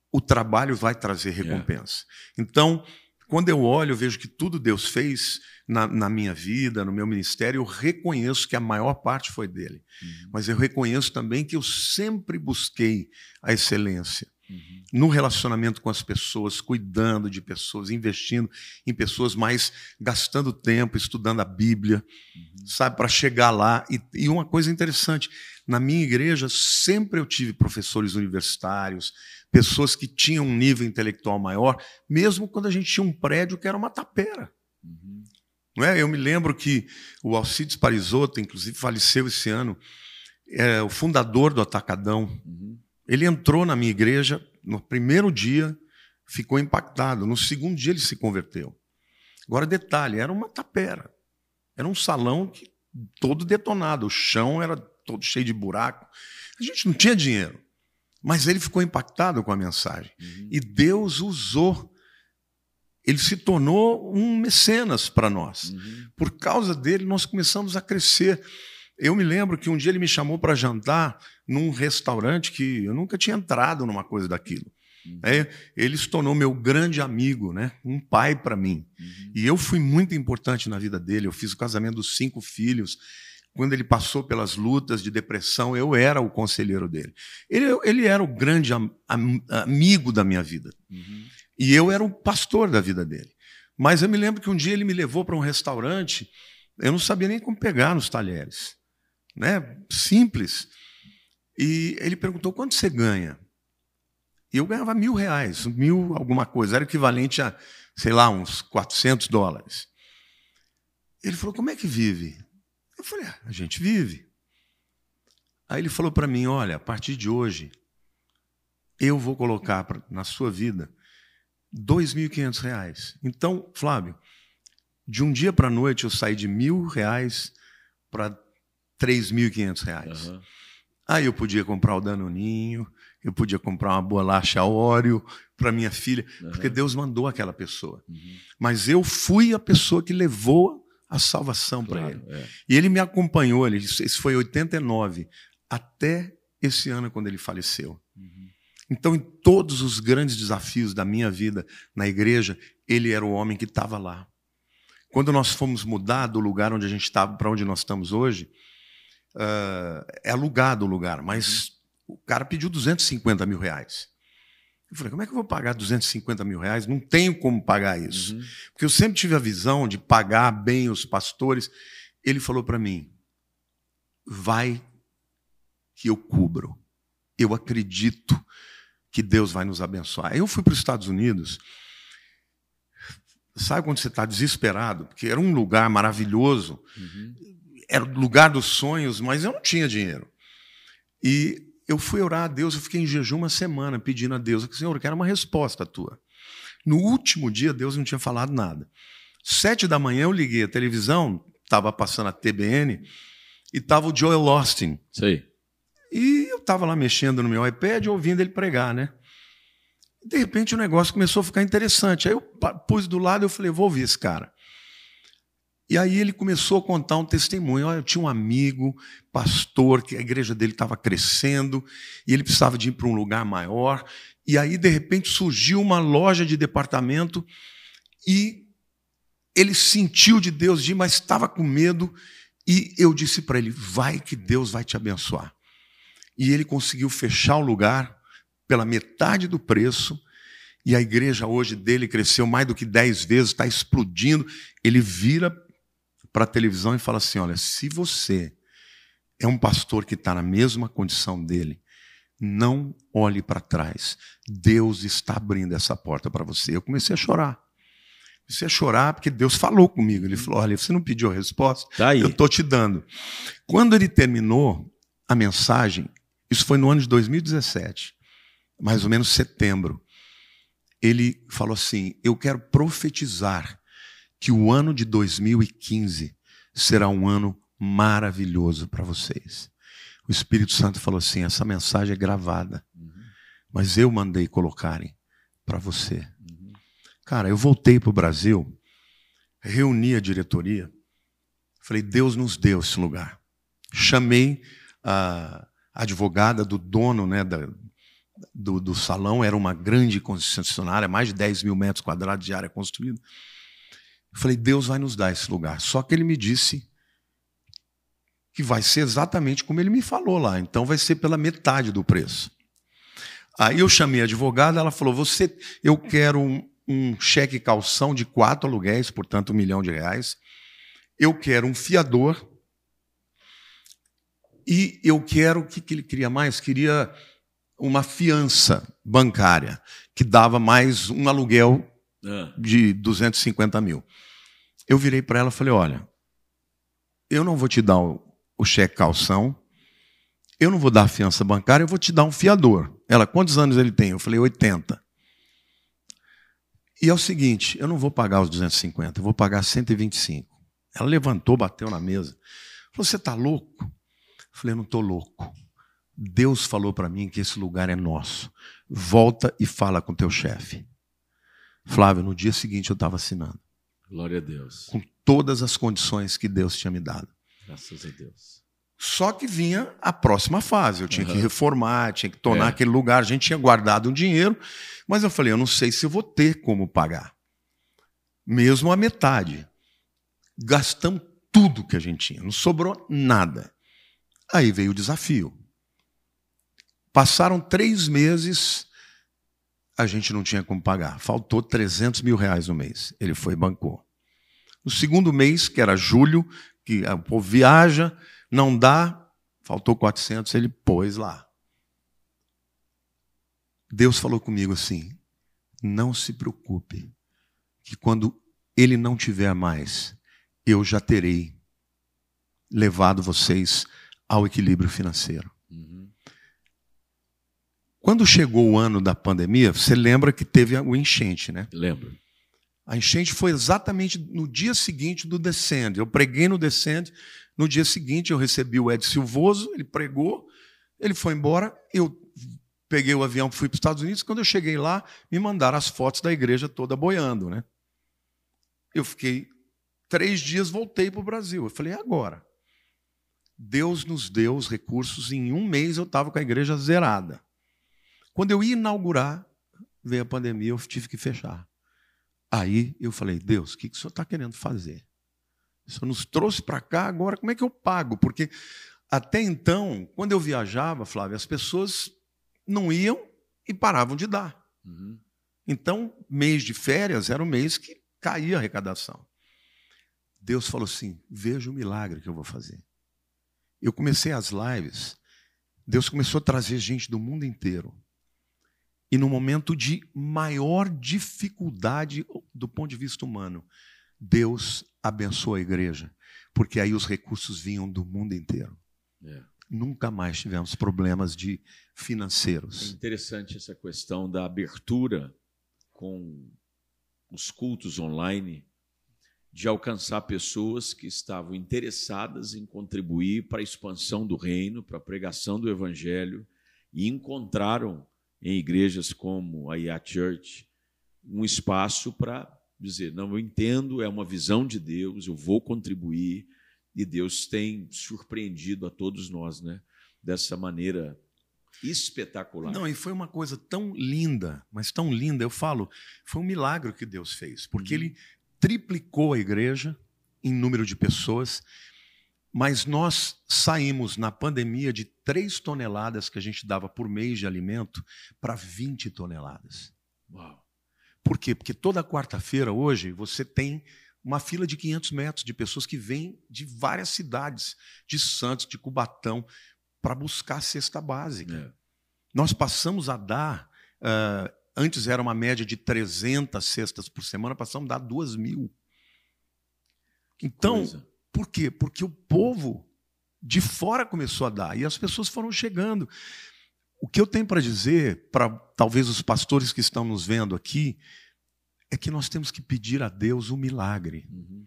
[SPEAKER 2] o trabalho vai trazer é. recompensa. Então, quando eu olho, eu vejo que tudo Deus fez na, na, minha vida, no meu ministério, eu reconheço que a maior parte foi dele. Uhum. Mas eu reconheço também que eu sempre busquei a excelência. Uhum. No relacionamento com as pessoas, cuidando de pessoas, investindo em pessoas, mais gastando tempo estudando a Bíblia, uhum. sabe, para chegar lá. E, e uma coisa interessante: na minha igreja sempre eu tive professores universitários, pessoas que tinham um nível intelectual maior, mesmo quando a gente tinha um prédio que era uma tapera. Uhum. Não é? Eu me lembro que o Alcides Parisotto, inclusive, faleceu esse ano, é o fundador do Atacadão. Uhum. Ele entrou na minha igreja no primeiro dia, ficou impactado. No segundo dia, ele se converteu. Agora, detalhe: era uma tapera. Era um salão que, todo detonado. O chão era todo cheio de buraco. A gente não tinha dinheiro. Mas ele ficou impactado com a mensagem. Uhum. E Deus usou ele se tornou um mecenas para nós. Uhum. Por causa dele, nós começamos a crescer. Eu me lembro que um dia ele me chamou para jantar num restaurante que eu nunca tinha entrado numa coisa daquilo. Uhum. É, ele se tornou meu grande amigo, né? um pai para mim. Uhum. E eu fui muito importante na vida dele. Eu fiz o casamento dos cinco filhos. Quando ele passou pelas lutas de depressão, eu era o conselheiro dele. Ele, ele era o grande am, am, amigo da minha vida. Uhum. E eu era o pastor da vida dele. Mas eu me lembro que um dia ele me levou para um restaurante, eu não sabia nem como pegar nos talheres. Né? Simples. E ele perguntou: quanto você ganha? E eu ganhava mil reais, mil alguma coisa, era equivalente a, sei lá, uns 400 dólares. Ele falou: como é que vive? Eu falei: ah, a gente vive. Aí ele falou para mim: olha, a partir de hoje, eu vou colocar na sua vida R$ 2.500. Então, Flávio, de um dia para a noite eu saí de mil reais para R$ 3.500. Uhum. Aí eu podia comprar o Danoninho, eu podia comprar uma bolacha Oreo para minha filha, uhum. porque Deus mandou aquela pessoa. Uhum. Mas eu fui a pessoa que levou a salvação claro, para ele. É. E ele me acompanhou, ele, isso foi em 89, até esse ano quando ele faleceu. Uhum. Então, em todos os grandes desafios da minha vida na igreja, ele era o homem que estava lá. Quando nós fomos mudar do lugar onde a gente estava para onde nós estamos hoje, uh, é alugado o lugar, mas o cara pediu 250 mil reais. Eu falei, como é que eu vou pagar 250 mil reais? Não tenho como pagar isso. Uhum. Porque eu sempre tive a visão de pagar bem os pastores. Ele falou para mim: vai que eu cubro. Eu acredito que Deus vai nos abençoar. Eu fui para os Estados Unidos. Sabe quando você está desesperado? Porque era um lugar maravilhoso, uhum. era o lugar dos sonhos, mas eu não tinha dinheiro. E eu fui orar a Deus, eu fiquei em jejum uma semana pedindo a Deus, Senhor, eu quero uma resposta tua. No último dia, Deus não tinha falado nada. Sete da manhã eu liguei a televisão, estava passando a TBN, e estava o Joel Austin.
[SPEAKER 1] Sei.
[SPEAKER 2] E eu estava lá mexendo no meu iPad, ouvindo ele pregar, né? De repente o negócio começou a ficar interessante. Aí eu pus do lado e falei, vou ouvir esse cara. E aí ele começou a contar um testemunho. Olha, eu tinha um amigo, pastor, que a igreja dele estava crescendo e ele precisava de ir para um lugar maior. E aí, de repente, surgiu uma loja de departamento e ele sentiu de Deus, mas estava com medo. E eu disse para ele: vai que Deus vai te abençoar e ele conseguiu fechar o lugar pela metade do preço. E a igreja hoje dele cresceu mais do que dez vezes, está explodindo. Ele vira para a televisão e fala assim: Olha, se você é um pastor que está na mesma condição dele, não olhe para trás. Deus está abrindo essa porta para você. Eu comecei a chorar. Comecei a chorar porque Deus falou comigo. Ele falou: Olha, você não pediu a resposta?
[SPEAKER 1] Tá
[SPEAKER 2] eu estou te dando. Quando ele terminou a mensagem, isso foi no ano de 2017, mais ou menos setembro. Ele falou assim: Eu quero profetizar que o ano de 2015 será um ano maravilhoso para vocês. O Espírito Santo falou assim: essa mensagem é gravada, mas eu mandei colocarem para você. Cara, eu voltei para o Brasil, reuni a diretoria, falei: Deus nos deu esse lugar. Chamei a advogada do dono né, da, do, do, salão, era uma grande concessionária, mais de 10 mil metros quadrados de área construída. Eu falei, Deus vai nos dar esse lugar. Só que ele me disse que vai ser exatamente como ele me falou lá, então vai ser pela metade do preço. Aí eu chamei a advogada, ela falou: Você, eu quero um, um cheque calção de quatro aluguéis, portanto, um milhão de reais. Eu quero um fiador e eu quero, o que, que ele queria mais? Queria uma fiança bancária, que dava mais um aluguel é. de 250 mil. Eu virei para ela e falei: olha, eu não vou te dar o, o cheque calção, eu não vou dar fiança bancária, eu vou te dar um fiador. Ela, quantos anos ele tem? Eu falei: 80. E é o seguinte: eu não vou pagar os 250, eu vou pagar 125. Ela levantou, bateu na mesa. Falou: você está louco? Eu falei, não estou louco. Deus falou para mim que esse lugar é nosso. Volta e fala com teu chefe. Flávio, no dia seguinte eu estava assinando.
[SPEAKER 1] Glória a Deus.
[SPEAKER 2] Com todas as condições que Deus tinha me dado.
[SPEAKER 1] Graças a Deus.
[SPEAKER 2] Só que vinha a próxima fase. Eu tinha uhum. que reformar, tinha que tornar é. aquele lugar. A gente tinha guardado um dinheiro, mas eu falei, eu não sei se eu vou ter como pagar. Mesmo a metade. Gastamos tudo que a gente tinha, não sobrou nada. Aí veio o desafio. Passaram três meses, a gente não tinha como pagar. Faltou 300 mil reais no mês. Ele foi e bancou. No segundo mês, que era julho, que o povo viaja, não dá, faltou 400, ele pôs lá. Deus falou comigo assim: não se preocupe, que quando ele não tiver mais, eu já terei levado vocês ao equilíbrio financeiro. Quando chegou o ano da pandemia, você lembra que teve o enchente, né?
[SPEAKER 1] Lembro.
[SPEAKER 2] A enchente foi exatamente no dia seguinte do Descende. Eu preguei no Descende, no dia seguinte eu recebi o Ed Silvoso, ele pregou, ele foi embora, eu peguei o avião, fui para os Estados Unidos, quando eu cheguei lá, me mandaram as fotos da igreja toda boiando, né? Eu fiquei três dias, voltei para o Brasil. Eu falei, agora? Deus nos deu os recursos, em um mês eu estava com a igreja zerada. Quando eu ia inaugurar, veio a pandemia, eu tive que fechar. Aí eu falei, Deus, o que, que o senhor está querendo fazer? O senhor nos trouxe para cá, agora como é que eu pago? Porque até então, quando eu viajava, Flávio, as pessoas não iam e paravam de dar. Uhum. Então, mês de férias era o mês que caía a arrecadação. Deus falou assim: veja o milagre que eu vou fazer. Eu comecei as lives, Deus começou a trazer gente do mundo inteiro. E no momento de maior dificuldade do ponto de vista humano, Deus abençoou a igreja, porque aí os recursos vinham do mundo inteiro. É. Nunca mais tivemos problemas de financeiros.
[SPEAKER 1] É interessante essa questão da abertura com os cultos online, de alcançar pessoas que estavam interessadas em contribuir para a expansão do reino, para a pregação do evangelho, e encontraram em igrejas como a IA Church um espaço para dizer: não, eu entendo, é uma visão de Deus, eu vou contribuir, e Deus tem surpreendido a todos nós, né? Dessa maneira espetacular.
[SPEAKER 2] Não, e foi uma coisa tão linda, mas tão linda, eu falo, foi um milagre que Deus fez, porque uhum. ele triplicou a igreja em número de pessoas, mas nós saímos na pandemia de 3 toneladas que a gente dava por mês de alimento para 20 toneladas. Uau. Por quê? Porque toda quarta-feira hoje você tem uma fila de 500 metros de pessoas que vêm de várias cidades, de Santos, de Cubatão, para buscar a cesta básica. É. Nós passamos a dar, uh, antes era uma média de 300 cestas por semana, passamos a dar 2 mil. Então, Coisa. Por quê? Porque o povo de fora começou a dar e as pessoas foram chegando. O que eu tenho para dizer para talvez os pastores que estão nos vendo aqui é que nós temos que pedir a Deus o um milagre. Uhum.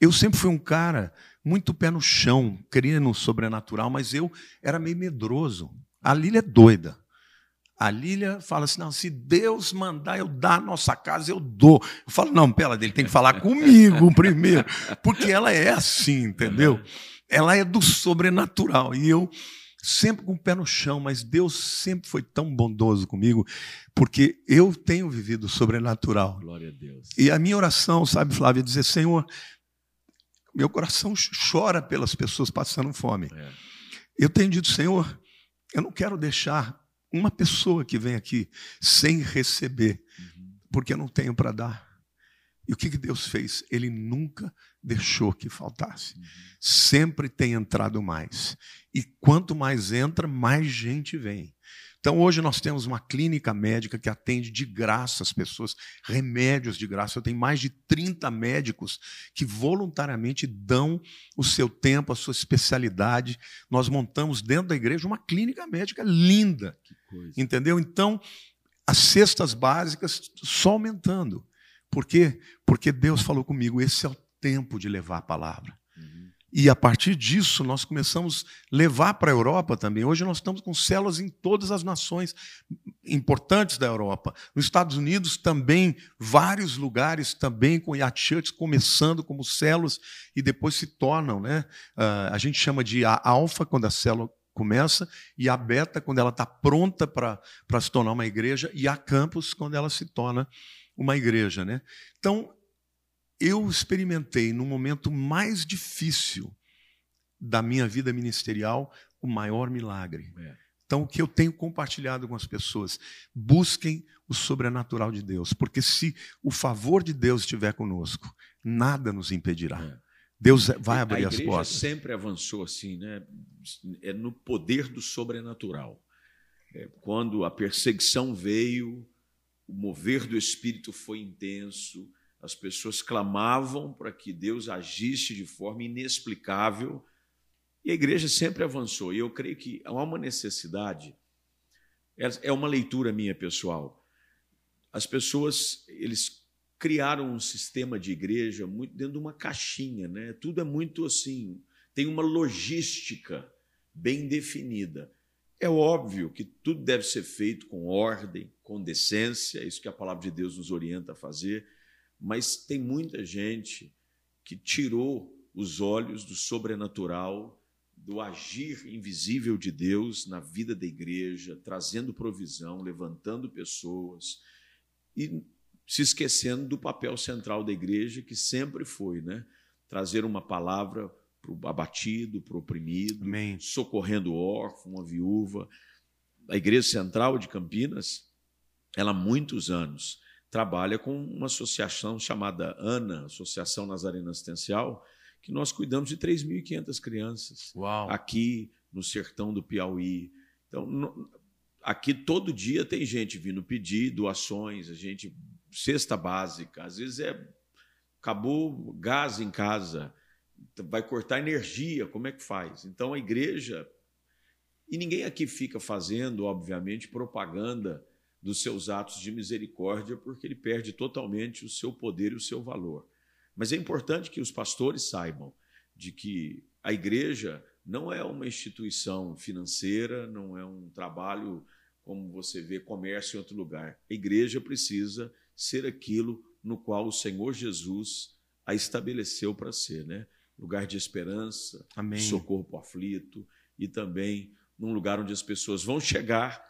[SPEAKER 2] Eu sempre fui um cara muito pé no chão, querendo no sobrenatural, mas eu era meio medroso. A Lília é doida. A Lília fala assim: não, se Deus mandar eu dar a nossa casa, eu dou. Eu falo, não, pela dele tem que falar comigo primeiro, porque ela é assim, entendeu? Ela é do sobrenatural. E eu sempre com o pé no chão, mas Deus sempre foi tão bondoso comigo, porque eu tenho vivido o sobrenatural.
[SPEAKER 1] Glória a Deus.
[SPEAKER 2] E a minha oração, sabe, Flávia, é dizer: Senhor, meu coração chora pelas pessoas passando fome. É. Eu tenho dito, Senhor, eu não quero deixar uma pessoa que vem aqui sem receber, uhum. porque eu não tenho para dar. E o que Deus fez? Ele nunca deixou que faltasse. Uhum. Sempre tem entrado mais. E quanto mais entra, mais gente vem. Então, hoje nós temos uma clínica médica que atende de graça as pessoas, remédios de graça. Eu tenho mais de 30 médicos que voluntariamente dão o seu tempo, a sua especialidade. Nós montamos dentro da igreja uma clínica médica linda. Entendeu? Então, as cestas básicas só aumentando. Por quê? Porque Deus falou comigo: esse é o tempo de levar a palavra. E a partir disso, nós começamos a levar para a Europa também. Hoje nós estamos com células em todas as nações importantes da Europa. Nos Estados Unidos também, vários lugares também com Yacht começando como células e depois se tornam. Né? Uh, a gente chama de a alfa, quando a célula começa, e a beta, quando ela está pronta para se tornar uma igreja, e a campus, quando ela se torna uma igreja. Né? Então, eu experimentei no momento mais difícil da minha vida ministerial o maior milagre. É. Então, o que eu tenho compartilhado com as pessoas, busquem o sobrenatural de Deus, porque se o favor de Deus estiver conosco, nada nos impedirá. É. Deus vai abrir as portas.
[SPEAKER 1] A sempre avançou assim, né? É no poder do sobrenatural. É, quando a perseguição veio, o mover do Espírito foi intenso, as pessoas clamavam para que Deus agisse de forma inexplicável e a igreja sempre avançou. E eu creio que há uma necessidade, é uma leitura minha pessoal. As pessoas, eles criaram um sistema de igreja muito dentro de uma caixinha, né? Tudo é muito assim, tem uma logística bem definida. É óbvio que tudo deve ser feito com ordem, com decência, é isso que a palavra de Deus nos orienta a fazer, mas tem muita gente que tirou os olhos do sobrenatural, do agir invisível de Deus na vida da igreja, trazendo provisão, levantando pessoas e se esquecendo do papel central da igreja, que sempre foi, né? Trazer uma palavra para o abatido, para o oprimido, Amém. socorrendo o órfão, a viúva. A igreja central de Campinas ela há muitos anos trabalha com uma associação chamada ANA, Associação Nazarena Assistencial, que nós cuidamos de 3.500 crianças
[SPEAKER 2] Uau.
[SPEAKER 1] aqui no sertão do Piauí. Então, no, aqui todo dia tem gente vindo pedir doações, a gente cesta básica, às vezes é acabou gás em casa, vai cortar energia, como é que faz? Então a igreja e ninguém aqui fica fazendo, obviamente, propaganda dos seus atos de misericórdia, porque ele perde totalmente o seu poder e o seu valor. Mas é importante que os pastores saibam de que a igreja não é uma instituição financeira, não é um trabalho como você vê comércio em outro lugar. A igreja precisa ser aquilo no qual o Senhor Jesus a estabeleceu para ser, né? Lugar de esperança,
[SPEAKER 2] Amém.
[SPEAKER 1] socorro para o aflito e também num lugar onde as pessoas vão chegar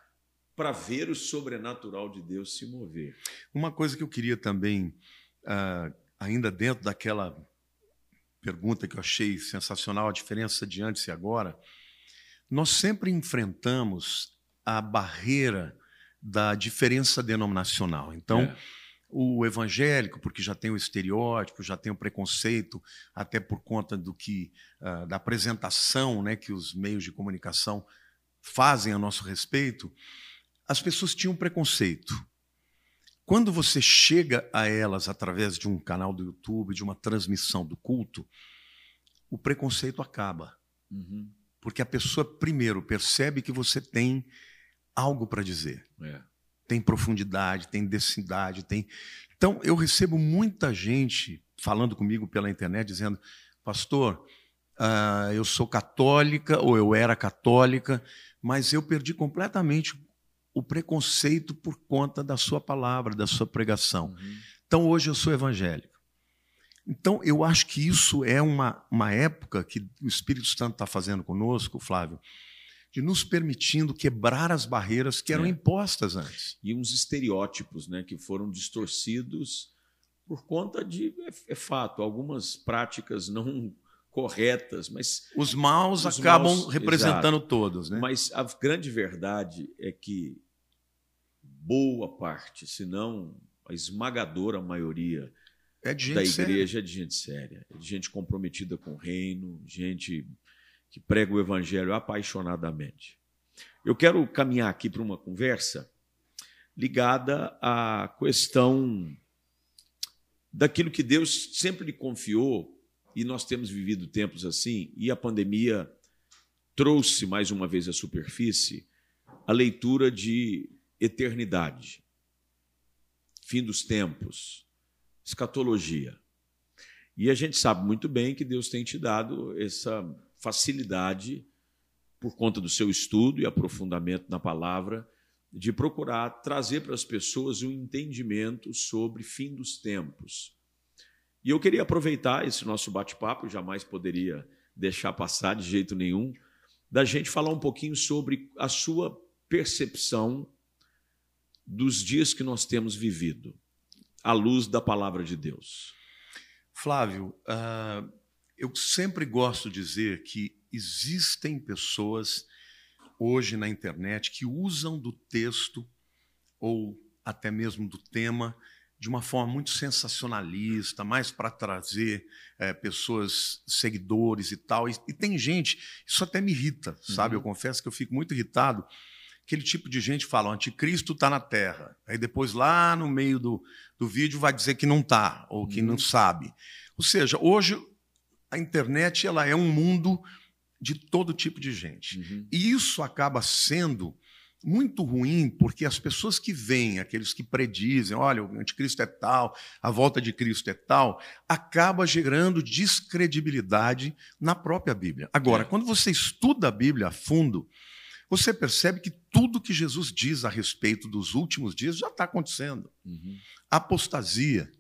[SPEAKER 1] para ver o sobrenatural de Deus se mover.
[SPEAKER 2] Uma coisa que eu queria também, uh, ainda dentro daquela pergunta que eu achei sensacional, a diferença de antes e agora, nós sempre enfrentamos a barreira da diferença denominacional. Então, é. o evangélico, porque já tem o estereótipo, já tem o preconceito, até por conta do que uh, da apresentação, né, que os meios de comunicação fazem a nosso respeito, as pessoas tinham preconceito. Quando você chega a elas através de um canal do YouTube, de uma transmissão do culto, o preconceito acaba.
[SPEAKER 1] Uhum.
[SPEAKER 2] Porque a pessoa, primeiro, percebe que você tem algo para dizer.
[SPEAKER 1] É.
[SPEAKER 2] Tem profundidade, tem densidade, tem. Então, eu recebo muita gente falando comigo pela internet dizendo: Pastor, uh, eu sou católica, ou eu era católica, mas eu perdi completamente o preconceito por conta da sua palavra, da sua pregação.
[SPEAKER 1] Uhum.
[SPEAKER 2] Então, hoje eu sou evangélico. Então, eu acho que isso é uma, uma época que o Espírito Santo está fazendo conosco, Flávio, de nos permitindo quebrar as barreiras que eram é. impostas antes.
[SPEAKER 1] E uns estereótipos né, que foram distorcidos por conta de, é, é fato, algumas práticas não corretas, mas
[SPEAKER 2] os maus os acabam maus, representando exato. todos, né?
[SPEAKER 1] Mas a grande verdade é que boa parte, se não a esmagadora maioria
[SPEAKER 2] é
[SPEAKER 1] da igreja séria. é de gente séria, é de gente comprometida com o reino, gente que prega o evangelho apaixonadamente. Eu quero caminhar aqui para uma conversa ligada à questão daquilo que Deus sempre lhe confiou e nós temos vivido tempos assim, e a pandemia trouxe mais uma vez à superfície a leitura de eternidade, fim dos tempos, escatologia. E a gente sabe muito bem que Deus tem te dado essa facilidade, por conta do seu estudo e aprofundamento na palavra, de procurar trazer para as pessoas um entendimento sobre fim dos tempos e eu queria aproveitar esse nosso bate-papo, jamais poderia deixar passar de jeito nenhum, da gente falar um pouquinho sobre a sua percepção dos dias que nós temos vivido, à luz da palavra de Deus.
[SPEAKER 2] Flávio, uh, eu sempre gosto de dizer que existem pessoas hoje na internet que usam do texto ou até mesmo do tema de uma forma muito sensacionalista, mais para trazer é, pessoas, seguidores e tal. E, e, tem gente, isso até me irrita, sabe? Uhum. Eu confesso que eu fico muito irritado. Aquele tipo de gente fala, o anticristo está na Terra. Aí depois, lá no meio do, do vídeo, vai dizer que não está, ou que uhum. não sabe. Ou seja, hoje a internet ela é um mundo de todo tipo de gente.
[SPEAKER 1] Uhum.
[SPEAKER 2] E isso acaba sendo muito ruim, porque as pessoas que vêm, aqueles que predizem, olha, o anticristo é tal, a volta de Cristo é tal, acaba gerando descredibilidade na própria Bíblia. Agora, é. quando você estuda a Bíblia a fundo, você percebe que tudo que Jesus diz a respeito dos últimos dias já está acontecendo.
[SPEAKER 1] Uhum.
[SPEAKER 2] Apostasia,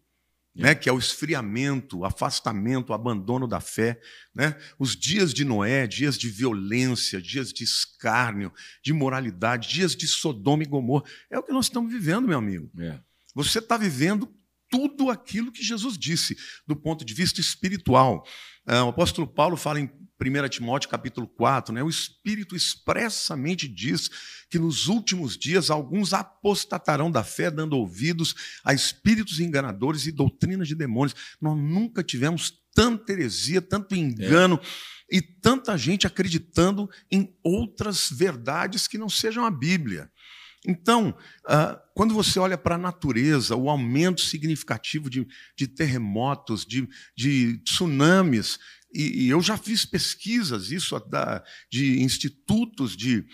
[SPEAKER 2] né, que é o esfriamento, o afastamento, o abandono da fé. Né? Os dias de Noé, dias de violência, dias de escárnio, de moralidade, dias de Sodoma e Gomorra. É o que nós estamos vivendo, meu amigo.
[SPEAKER 1] É.
[SPEAKER 2] Você está vivendo tudo aquilo que Jesus disse do ponto de vista espiritual. Ah, o apóstolo Paulo fala em 1 Timóteo capítulo 4, né? o Espírito expressamente diz que nos últimos dias alguns apostatarão da fé, dando ouvidos a espíritos enganadores e doutrinas de demônios. Nós nunca tivemos tanta heresia, tanto engano é. e tanta gente acreditando em outras verdades que não sejam a Bíblia. Então, ah, quando você olha para a natureza, o aumento significativo de, de terremotos, de, de tsunamis, e, e, eu já fiz pesquisas, isso da, de institutos de,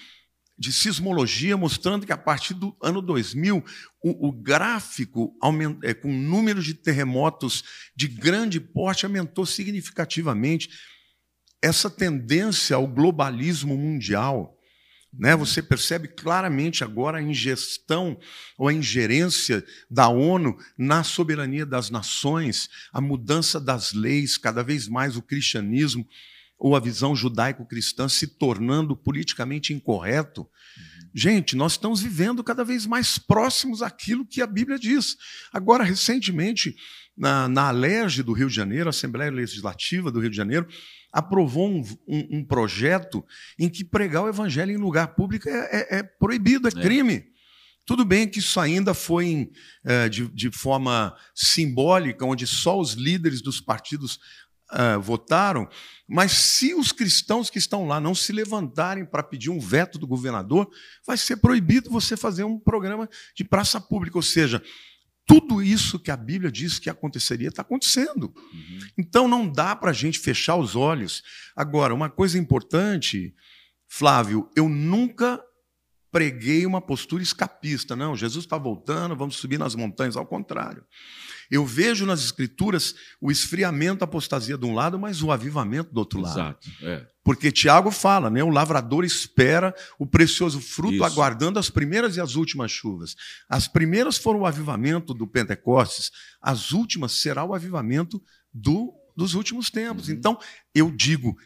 [SPEAKER 2] de sismologia, mostrando que a partir do ano 2000, o, o gráfico aumenta, é, com o número de terremotos de grande porte aumentou significativamente. Essa tendência ao globalismo mundial, né? Você percebe claramente agora a ingestão ou a ingerência da ONU na soberania das nações, a mudança das leis, cada vez mais o cristianismo ou a visão judaico-cristã se tornando politicamente incorreto. Uhum. Gente, nós estamos vivendo cada vez mais próximos àquilo que a Bíblia diz. Agora, recentemente, na, na Alerj do Rio de Janeiro, a Assembleia Legislativa do Rio de Janeiro, aprovou um, um, um, projeto em que pregar o evangelho em lugar público é, é, é proibido, é, é, crime. Tudo bem que isso ainda foi em, é, de, de, forma simbólica, onde só os líderes dos partidos uh, votaram, mas se os cristãos que estão lá não se levantarem para pedir um veto do governador, vai ser proibido você fazer um programa de praça pública. Ou seja, tudo isso que a Bíblia diz que aconteceria está acontecendo. Uhum. Então não dá para a gente fechar os olhos. Agora, uma coisa importante, Flávio, eu nunca preguei uma postura escapista. Não, Jesus está voltando, vamos subir nas montanhas. Ao contrário. Eu vejo nas Escrituras o esfriamento, a apostasia de um lado, mas o avivamento do outro lado. Exato. É. Porque Tiago fala, né? O lavrador espera o precioso fruto, Isso. aguardando as primeiras e as últimas chuvas. As primeiras foram o avivamento do Pentecostes, as últimas será o avivamento do, dos últimos tempos. Uhum. Então, eu digo,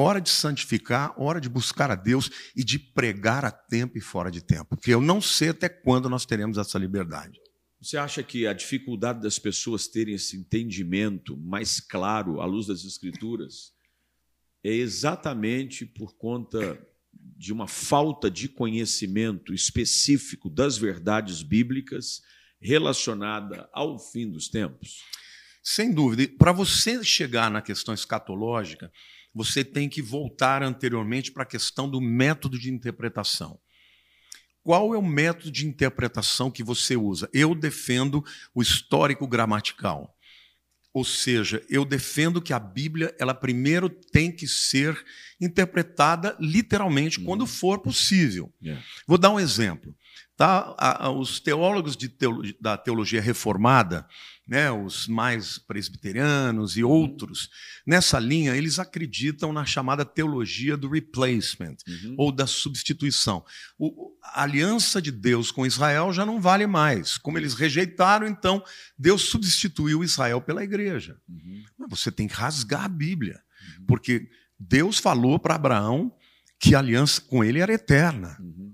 [SPEAKER 2] hora de santificar, hora de buscar a Deus e de pregar a tempo e fora de tempo. Porque eu não sei até quando nós teremos essa liberdade.
[SPEAKER 1] Você acha que a dificuldade das pessoas terem esse entendimento mais claro à luz das Escrituras é exatamente por conta de uma falta de conhecimento específico das verdades bíblicas relacionada ao fim dos tempos?
[SPEAKER 2] Sem dúvida. Para você chegar na questão escatológica, você tem que voltar anteriormente para a questão do método de interpretação. Qual é o método de interpretação que você usa? Eu defendo o histórico gramatical. Ou seja, eu defendo que a Bíblia, ela primeiro tem que ser interpretada literalmente uhum. quando for possível. Yeah. Vou dar um exemplo. Tá? Os teólogos teologia, da teologia reformada, né, os mais presbiterianos e outros, nessa linha, eles acreditam na chamada teologia do replacement, uhum. ou da substituição. O, a aliança de Deus com Israel já não vale mais. Como eles rejeitaram, então, Deus substituiu Israel pela igreja. Uhum. Mas você tem que rasgar a Bíblia, uhum. porque Deus falou para Abraão que a aliança com ele era eterna. Uhum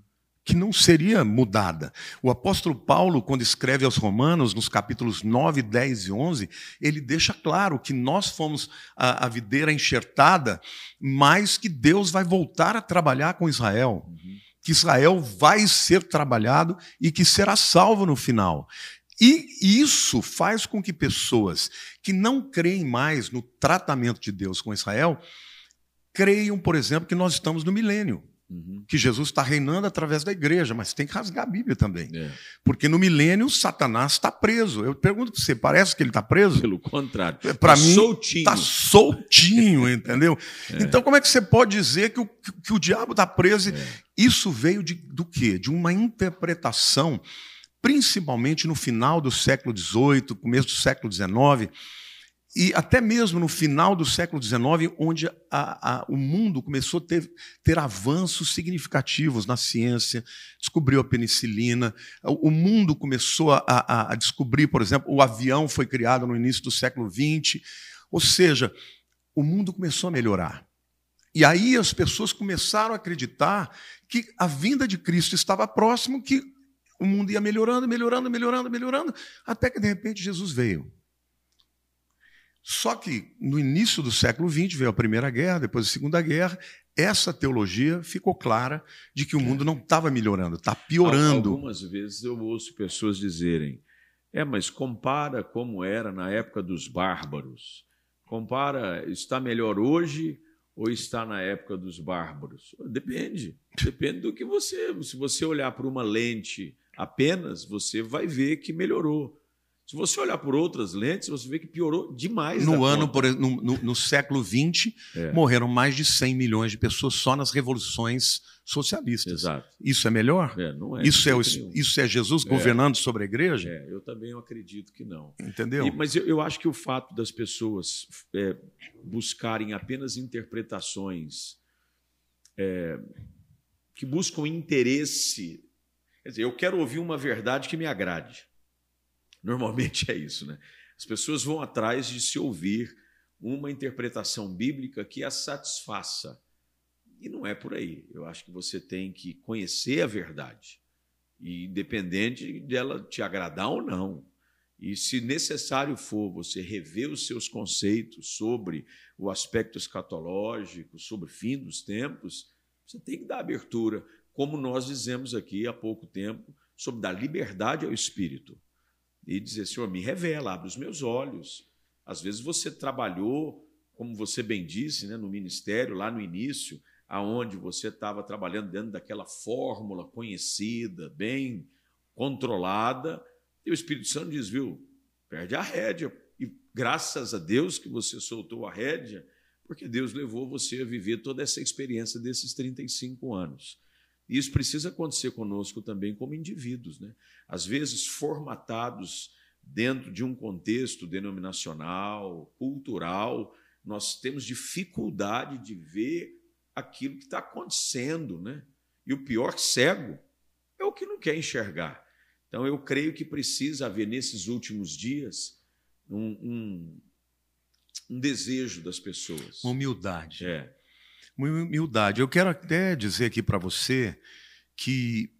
[SPEAKER 2] que não seria mudada. O apóstolo Paulo, quando escreve aos Romanos, nos capítulos 9, 10 e 11, ele deixa claro que nós fomos a, a videira enxertada, mas que Deus vai voltar a trabalhar com Israel. Uhum. Que Israel vai ser trabalhado e que será salvo no final. E isso faz com que pessoas que não creem mais no tratamento de Deus com Israel creiam, por exemplo, que nós estamos no milênio. Uhum. Que Jesus está reinando através da igreja, mas tem que rasgar a Bíblia também. É. Porque no milênio Satanás está preso. Eu pergunto para você, parece que ele está preso?
[SPEAKER 1] Pelo contrário.
[SPEAKER 2] É, para tá mim, está soltinho, entendeu? É. Então, como é que você pode dizer que o, que o diabo está preso? É. Isso veio de, do quê? De uma interpretação, principalmente no final do século XVIII, começo do século XIX e até mesmo no final do século XIX, onde a, a, o mundo começou a ter, ter, avanços significativos na ciência, descobriu a penicilina, o, o mundo começou a, a, descobrir, por exemplo, o avião foi criado no início do século XX, ou seja, o mundo começou a melhorar. E aí as pessoas começaram a acreditar que a vinda de Cristo estava próximo, que o mundo ia melhorando, melhorando, melhorando, melhorando, até que de repente Jesus veio. Só que no início do século XX veio a Primeira Guerra, depois a Segunda Guerra, essa teologia ficou clara de que o mundo não estava melhorando, está piorando.
[SPEAKER 1] Algumas vezes eu ouço pessoas dizerem: é, mas compara como era na época dos bárbaros. Compara, está melhor hoje ou está na época dos bárbaros? Depende. Depende do que você. Se você olhar por uma lente apenas, você vai ver que melhorou. Se você olhar por outras lentes, você vê que piorou demais.
[SPEAKER 2] No ano, por, no, no, no, século XX, é. morreram mais de 100 milhões de pessoas só nas revoluções socialistas.
[SPEAKER 1] Exato.
[SPEAKER 2] Isso é melhor?
[SPEAKER 1] É, não é.
[SPEAKER 2] Isso é, o, isso é Jesus é. governando sobre a igreja?
[SPEAKER 1] É, eu também acredito que não.
[SPEAKER 2] Entendeu?
[SPEAKER 1] E, mas eu, eu, acho que o fato das pessoas é, buscarem apenas interpretações é, que buscam interesse. Quer dizer, eu quero ouvir uma verdade que me agrade. Normalmente é isso, né? As pessoas vão atrás de se ouvir uma interpretação bíblica que as satisfaça. E não é por aí. Eu acho que você tem que conhecer a verdade, e independente dela te agradar ou não. E se necessário for você rever os seus conceitos sobre o aspecto escatológico, sobre o fim dos tempos, você tem que dar abertura, como nós dizemos aqui há pouco tempo, sobre dar liberdade ao espírito e dizer: Senhor, me revela, abre os meus olhos. Às vezes você trabalhou, como você bem disse, né, no ministério, lá no início, aonde você estava trabalhando dentro daquela fórmula conhecida, bem controlada, e o Espírito Santo diz: viu, perde a rédea. E graças a Deus que você soltou a rédea, porque Deus levou você a viver toda essa experiência desses 35 anos. E isso precisa acontecer conosco também como indivíduos, né? Às vezes formatados dentro de um contexto denominacional, cultural, nós temos dificuldade de ver aquilo que está acontecendo, né? E o pior cego é o que não quer enxergar. Então eu creio que precisa haver nesses últimos dias um, um, um desejo das pessoas.
[SPEAKER 2] Uma humildade.
[SPEAKER 1] É
[SPEAKER 2] humildade. Eu quero até dizer aqui para você que,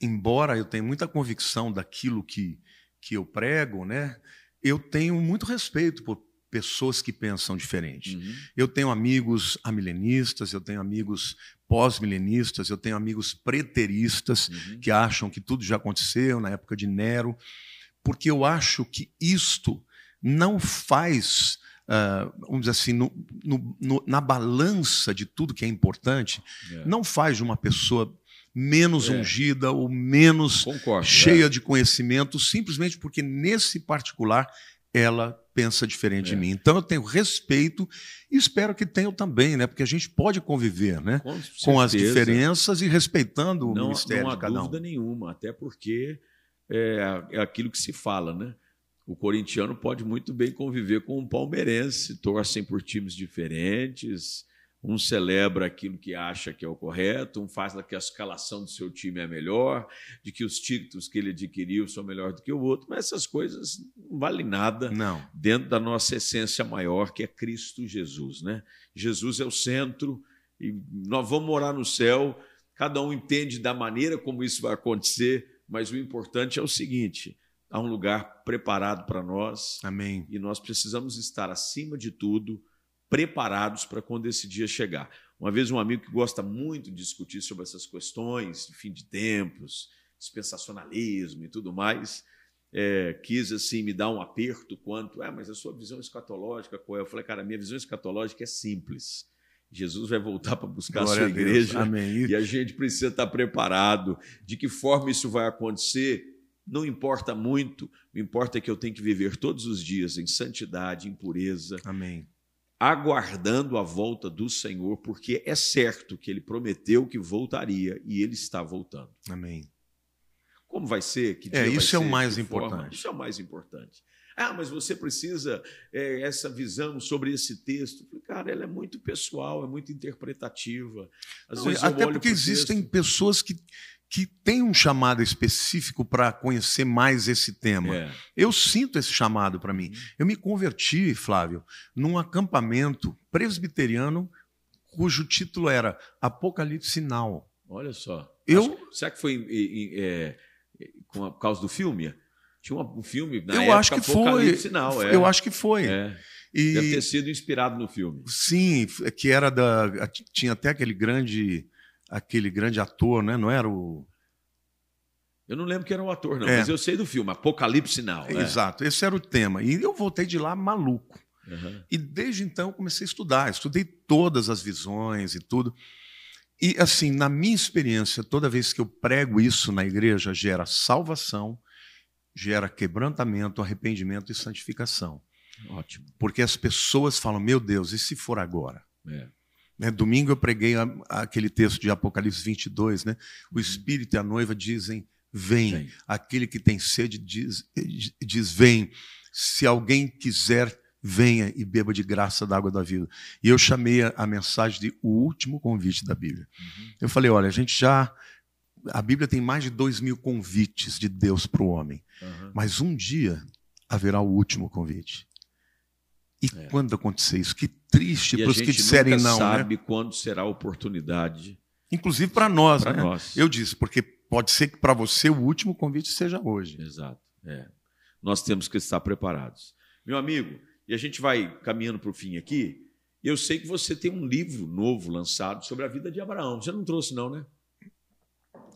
[SPEAKER 2] embora eu tenha muita convicção daquilo que, que eu prego, né, eu tenho muito respeito por pessoas que pensam diferente. Uhum. Eu tenho amigos amilenistas, eu tenho amigos pós-milenistas, eu tenho amigos preteristas uhum. que acham que tudo já aconteceu na época de Nero, porque eu acho que isto não faz uh, vamos dizer assim, no, no, no, na balança de tudo que é importante, é. não faz de uma pessoa menos é. ungida ou menos
[SPEAKER 1] Concordo,
[SPEAKER 2] cheia é. de conhecimento, simplesmente porque nesse particular ela pensa diferente de é. mim. Então eu tenho respeito e espero que tenham também, né? Porque a gente pode conviver, né? Com, Com as diferenças e respeitando o
[SPEAKER 1] não,
[SPEAKER 2] ministério
[SPEAKER 1] não há
[SPEAKER 2] de cada
[SPEAKER 1] um. dúvida nenhuma, até porque é, é aquilo que se fala, né? O corintiano pode muito bem conviver com um palmeirense, torcem por times diferentes, um celebra aquilo que acha que é o correto, um faz que a escalação do seu time é melhor, de que os títulos que ele adquiriu são melhores do que o outro, mas essas coisas não valem nada
[SPEAKER 2] não.
[SPEAKER 1] dentro da nossa essência maior, que é Cristo Jesus. Né? Jesus é o centro e nós vamos morar no céu, cada um entende da maneira como isso vai acontecer, mas o importante é o seguinte: há um lugar preparado para nós.
[SPEAKER 2] Amém.
[SPEAKER 1] E nós precisamos estar, acima de tudo, preparados para quando esse dia chegar. Uma vez, um amigo que gosta muito de discutir sobre essas questões, fim de tempos, dispensacionalismo e tudo mais, é, quis assim me dar um aperto quanto, é, mas a sua visão escatológica qual é? Eu falei, cara, a minha visão escatológica é simples. Jesus vai voltar para buscar Glória a sua igreja
[SPEAKER 2] a e
[SPEAKER 1] a gente precisa estar preparado. De que forma isso vai acontecer? Não importa muito, o importa é que eu tenho que viver todos os dias em santidade, em pureza.
[SPEAKER 2] Amém.
[SPEAKER 1] Aguardando a volta do Senhor, porque é certo que ele prometeu que voltaria e ele está voltando.
[SPEAKER 2] Amém.
[SPEAKER 1] Como vai ser?
[SPEAKER 2] Que é, isso
[SPEAKER 1] é
[SPEAKER 2] o mais
[SPEAKER 1] importante.
[SPEAKER 2] Forma?
[SPEAKER 1] Isso é o mais importante. Ah, mas você precisa é, essa visão sobre esse texto. Cara, ela é muito pessoal, é muito interpretativa.
[SPEAKER 2] Às Não, vezes até porque existem texto... pessoas que, que têm um chamado específico para conhecer mais esse tema.
[SPEAKER 1] É.
[SPEAKER 2] Eu sinto esse chamado para mim. Uhum. Eu me converti, Flávio, num acampamento presbiteriano cujo título era Apocalipse Sinal.
[SPEAKER 1] Olha só.
[SPEAKER 2] Eu...
[SPEAKER 1] Acho, será que foi. É, com a, por causa do filme? Tinha um, filme na
[SPEAKER 2] eu
[SPEAKER 1] época,
[SPEAKER 2] acho que foi.
[SPEAKER 1] Apocalipse Now, é.
[SPEAKER 2] Eu acho que foi.
[SPEAKER 1] É.
[SPEAKER 2] E,
[SPEAKER 1] Deve ter sido inspirado no filme.
[SPEAKER 2] Sim, que era da. Tinha até aquele grande. Aquele grande ator, né? Não era o.
[SPEAKER 1] Eu não lembro quem era o ator, não,
[SPEAKER 2] É.
[SPEAKER 1] mas eu sei do filme, Apocalipse Now. né?
[SPEAKER 2] Exato, esse era o tema. E eu voltei de lá maluco.
[SPEAKER 1] Uhum.
[SPEAKER 2] E desde então eu comecei a estudar, estudei todas as visões e tudo. E assim, na minha experiência, toda vez que eu prego isso na igreja, gera salvação, gera quebrantamento, arrependimento e santificação.
[SPEAKER 1] Ótimo.
[SPEAKER 2] Porque as pessoas falam: "Meu Deus, e se for agora?"
[SPEAKER 1] É.
[SPEAKER 2] Né, Domingo eu preguei a- aquele texto de Apocalipse 22, né? O Espírito e a noiva dizem: Vem.
[SPEAKER 1] Vem.
[SPEAKER 2] Aquele que tem sede diz, diz: Vem. Se alguém quiser, venha e beba de graça da água da vida. E eu chamei a, a mensagem de o último convite da Bíblia. Eu falei: olha, a gente já. A Bíblia tem mais de dois mil convites de Deus para o homem,
[SPEAKER 1] Uhum.
[SPEAKER 2] mas um dia haverá o último convite. E
[SPEAKER 1] É.
[SPEAKER 2] quando acontecer isso? Que triste para os que disserem
[SPEAKER 1] nunca
[SPEAKER 2] não, né?
[SPEAKER 1] sabe quando será a oportunidade
[SPEAKER 2] Inclusive para nós, né?
[SPEAKER 1] nós.
[SPEAKER 2] Eu disse, porque pode ser que para você o último convite seja hoje.
[SPEAKER 1] Exato. É. Nós temos que estar preparados. Meu amigo, e a gente vai caminhando para o fim aqui. Eu sei que você tem um livro novo lançado sobre a vida de Abraão. Você não trouxe, não, né?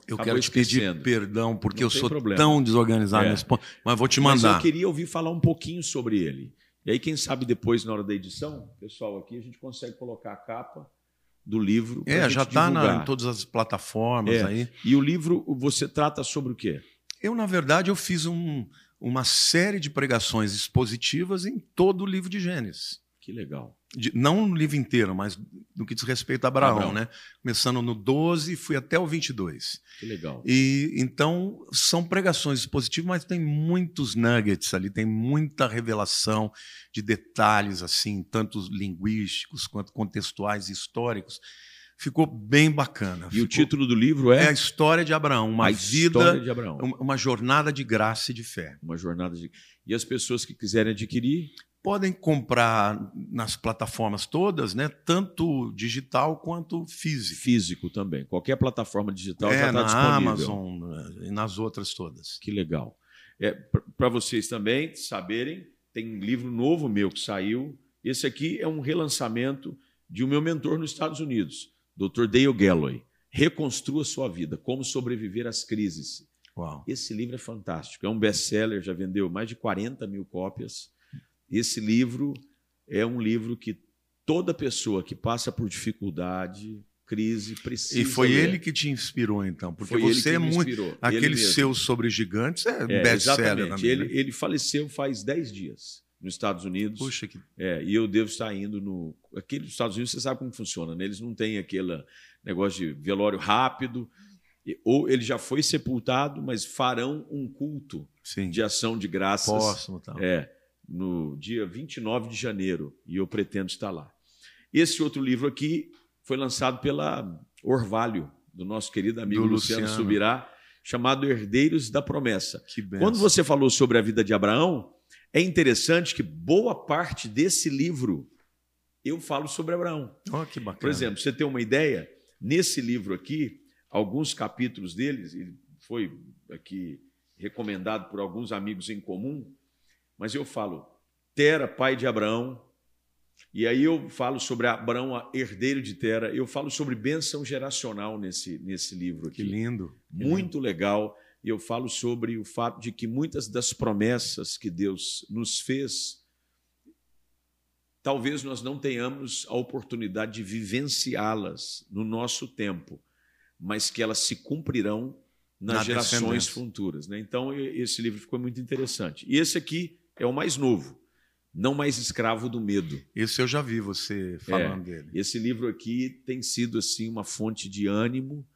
[SPEAKER 2] Eu
[SPEAKER 1] Acabou
[SPEAKER 2] quero te pedir perdão, porque
[SPEAKER 1] Não
[SPEAKER 2] eu sou
[SPEAKER 1] problema.
[SPEAKER 2] tão desorganizado
[SPEAKER 1] É.
[SPEAKER 2] nesse ponto, mas vou te
[SPEAKER 1] Mas
[SPEAKER 2] mandar.
[SPEAKER 1] eu queria ouvir falar um pouquinho sobre ele. E aí, quem sabe depois, na hora da edição, pessoal, aqui a gente consegue colocar a capa do livro.
[SPEAKER 2] É, já está em todas as plataformas
[SPEAKER 1] É.
[SPEAKER 2] aí.
[SPEAKER 1] E o livro, você trata sobre o quê?
[SPEAKER 2] Eu, na verdade, eu fiz um- uma série de pregações expositivas em todo o livro de Gênesis.
[SPEAKER 1] Que legal.
[SPEAKER 2] De- não no livro inteiro, mas no que diz respeito a Abraão,
[SPEAKER 1] Abraão.
[SPEAKER 2] né? Começando no 12 e fui até o 22.
[SPEAKER 1] Que legal.
[SPEAKER 2] E então são pregações expositivas, mas tem muitos nuggets ali, tem muita revelação de detalhes assim, tanto linguísticos quanto contextuais e históricos. Ficou bem bacana.
[SPEAKER 1] E o
[SPEAKER 2] Ficou-
[SPEAKER 1] título do livro
[SPEAKER 2] é
[SPEAKER 1] é,
[SPEAKER 2] a história de Abraão, uma
[SPEAKER 1] A
[SPEAKER 2] vida,
[SPEAKER 1] História de Abraão.
[SPEAKER 2] uma uma jornada de graça e de fé.
[SPEAKER 1] Uma jornada de. E as pessoas que quiserem adquirir,
[SPEAKER 2] Podem comprar nas plataformas todas, né? Tanto digital quanto físico.
[SPEAKER 1] físico também. Qualquer plataforma digital já
[SPEAKER 2] É,
[SPEAKER 1] está
[SPEAKER 2] na
[SPEAKER 1] disponível.
[SPEAKER 2] Amazon né, e nas outras todas.
[SPEAKER 1] Que legal. É, Para vocês também saberem, tem um livro novo meu que saiu. Esse aqui é um relançamento de um meu mentor nos Estados Unidos, Dr. Dale Galloway. Reconstrua sua vida, como sobreviver às crises.
[SPEAKER 2] Uau.
[SPEAKER 1] Esse livro é fantástico. É um best-seller, já vendeu mais de 40 mil cópias. Esse livro é um livro que toda pessoa que passa por dificuldade, crise, precisa
[SPEAKER 2] E foi
[SPEAKER 1] ler.
[SPEAKER 2] ele que te inspirou, então, porque
[SPEAKER 1] Foi
[SPEAKER 2] você é muito.
[SPEAKER 1] inspirou. Ele
[SPEAKER 2] Aquele seu sobre gigantes é,
[SPEAKER 1] É,
[SPEAKER 2] best-seller também.
[SPEAKER 1] ele,
[SPEAKER 2] né?
[SPEAKER 1] ele faleceu faz 10 dias nos Estados Unidos.
[SPEAKER 2] Puxa, que.
[SPEAKER 1] É, e eu devo estar indo no. Aqui nos Estados Unidos, você sabe como funciona, né? Eles não têm aquele negócio de velório rápido. Ou ele já foi sepultado, mas farão um culto
[SPEAKER 2] Sim.
[SPEAKER 1] de ação de graças.
[SPEAKER 2] Póstumo tal.
[SPEAKER 1] É, no dia 29 de janeiro, e eu pretendo estar lá. Esse outro livro aqui foi lançado pela Orvalho, do nosso querido amigo
[SPEAKER 2] Do
[SPEAKER 1] Luciano,
[SPEAKER 2] Luciano.
[SPEAKER 1] Subirá, chamado Herdeiros da Promessa. Quando você falou sobre a vida de Abraão, é interessante que boa parte desse livro eu falo sobre Abraão.
[SPEAKER 2] Ó, que bacana.
[SPEAKER 1] Por exemplo, você ter uma ideia, nesse livro aqui, alguns capítulos deles, ele foi aqui recomendado por alguns amigos em comum, mas eu falo Tera, pai de Abraão, e aí eu falo sobre Abraão, herdeiro de Tera, eu falo sobre bênção geracional nesse, nesse livro
[SPEAKER 2] Que
[SPEAKER 1] aqui.
[SPEAKER 2] lindo. Que
[SPEAKER 1] Muito legal. E eu falo sobre o fato de que muitas das promessas que Deus nos fez, talvez nós não tenhamos a oportunidade de vivenciá-las no nosso tempo, mas que elas se cumprirão nas
[SPEAKER 2] Na
[SPEAKER 1] gerações futuras. Né? Então, esse livro ficou muito interessante. E esse aqui é o mais novo, Não Mais Escravo do Medo.
[SPEAKER 2] Esse eu já vi você falando dele.
[SPEAKER 1] Esse livro aqui tem sido assim uma fonte de ânimo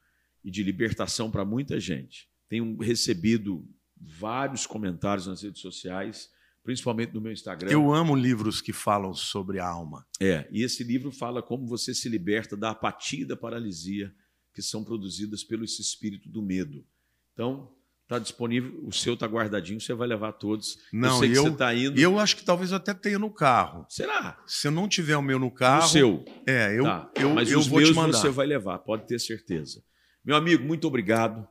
[SPEAKER 1] e de libertação para muita gente. Tenho recebido vários comentários nas redes sociais, principalmente no meu Instagram.
[SPEAKER 2] Eu amo livros que falam sobre a alma.
[SPEAKER 1] É, e esse livro fala como você se liberta da apatia e da paralisia que são produzidas pelo esse espírito do medo. Então, está disponível, o seu está guardadinho, você vai levar todos.
[SPEAKER 2] Não,
[SPEAKER 1] eu sei que
[SPEAKER 2] eu-
[SPEAKER 1] você está indo.
[SPEAKER 2] Eu acho que talvez eu até tenha no carro.
[SPEAKER 1] Será?
[SPEAKER 2] Se eu não tiver o meu no
[SPEAKER 1] O
[SPEAKER 2] carro,
[SPEAKER 1] seu.
[SPEAKER 2] é, eu,
[SPEAKER 1] Tá,
[SPEAKER 2] eu,
[SPEAKER 1] Mas
[SPEAKER 2] eu
[SPEAKER 1] os
[SPEAKER 2] vou
[SPEAKER 1] meus
[SPEAKER 2] te mandar.
[SPEAKER 1] você vai levar, pode ter certeza. Meu amigo, muito obrigado.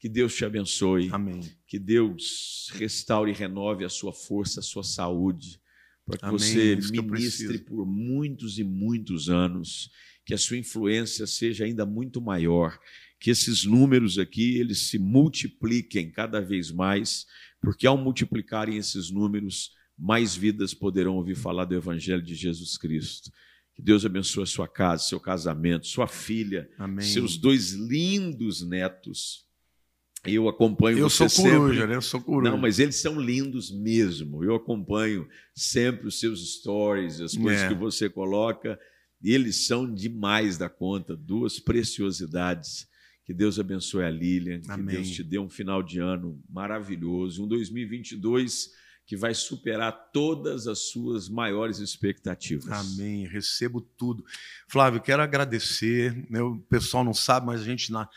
[SPEAKER 1] Que Deus te abençoe.
[SPEAKER 2] Amém.
[SPEAKER 1] Que Deus restaure e renove a sua força, a sua saúde, para que
[SPEAKER 2] Amém,
[SPEAKER 1] você
[SPEAKER 2] é isso que
[SPEAKER 1] ministre
[SPEAKER 2] preciso.
[SPEAKER 1] por muitos e muitos anos, que a sua influência seja ainda muito maior, que esses números aqui eles se multipliquem cada vez mais, porque ao multiplicarem esses números, mais vidas poderão ouvir falar do evangelho de Jesus Cristo. Que Deus abençoe a sua casa, seu casamento, sua filha,
[SPEAKER 2] Amém.
[SPEAKER 1] seus dois lindos netos. Eu acompanho
[SPEAKER 2] Eu
[SPEAKER 1] você
[SPEAKER 2] sou coruja,
[SPEAKER 1] sempre.
[SPEAKER 2] né? Eu sou coruja.
[SPEAKER 1] Não, mas eles são lindos mesmo. Eu acompanho sempre os seus stories, as coisas
[SPEAKER 2] É.
[SPEAKER 1] que você coloca. E eles são demais da conta, duas preciosidades. Que Deus abençoe a Lilian, que
[SPEAKER 2] Amém.
[SPEAKER 1] Deus te dê um final de ano maravilhoso, um 2022 que vai superar todas as suas maiores expectativas.
[SPEAKER 2] Amém. Recebo tudo. Flávio, quero agradecer. né? O pessoal não sabe, mas a gente na-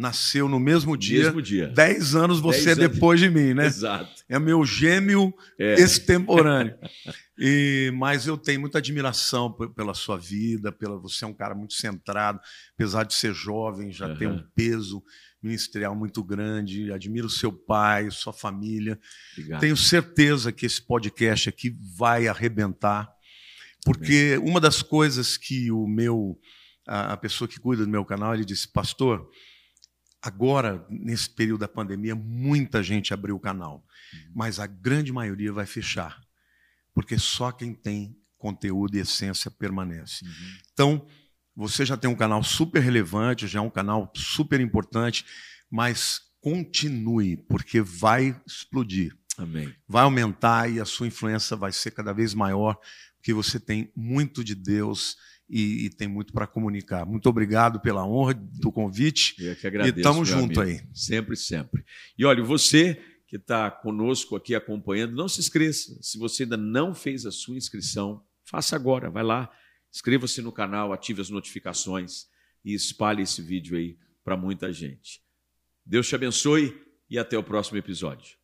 [SPEAKER 2] nasceu no mesmo dia.
[SPEAKER 1] Mesmo dia.
[SPEAKER 2] Dez anos você
[SPEAKER 1] Dez
[SPEAKER 2] é
[SPEAKER 1] anos.
[SPEAKER 2] depois de mim, né?
[SPEAKER 1] Exato.
[SPEAKER 2] É meu gêmeo
[SPEAKER 1] É.
[SPEAKER 2] extemporâneo. E, mas eu tenho muita admiração pela sua vida, pela você é um cara muito centrado, apesar de ser jovem, já tem um peso ministerial muito grande. Admiro seu pai, sua família.
[SPEAKER 1] Obrigado.
[SPEAKER 2] Tenho certeza que esse podcast aqui vai arrebentar, porque uma das coisas que o meu a pessoa que cuida do meu canal ele disse, pastor, agora nesse período da pandemia muita gente abriu o canal, mas a grande maioria vai fechar, porque só quem tem conteúdo e essência permanece.
[SPEAKER 1] Uhum.
[SPEAKER 2] Então, você já tem um canal super relevante, já é um canal super importante, mas continue, porque vai explodir,
[SPEAKER 1] Amém.
[SPEAKER 2] vai aumentar e a sua influência vai ser cada vez maior, porque você tem muito de Deus e, e tem muito para comunicar. Muito obrigado pela honra do convite
[SPEAKER 1] Eu é que
[SPEAKER 2] e
[SPEAKER 1] agradeço.
[SPEAKER 2] estamos
[SPEAKER 1] meu
[SPEAKER 2] junto
[SPEAKER 1] amigo.
[SPEAKER 2] aí.
[SPEAKER 1] Sempre, sempre. E olha, você que está conosco aqui acompanhando, não se esqueça, se você ainda não fez a sua inscrição, faça agora, vai lá, inscreva-se no canal, ative as notificações e espalhe esse vídeo aí para muita gente. Deus te abençoe e até o próximo episódio.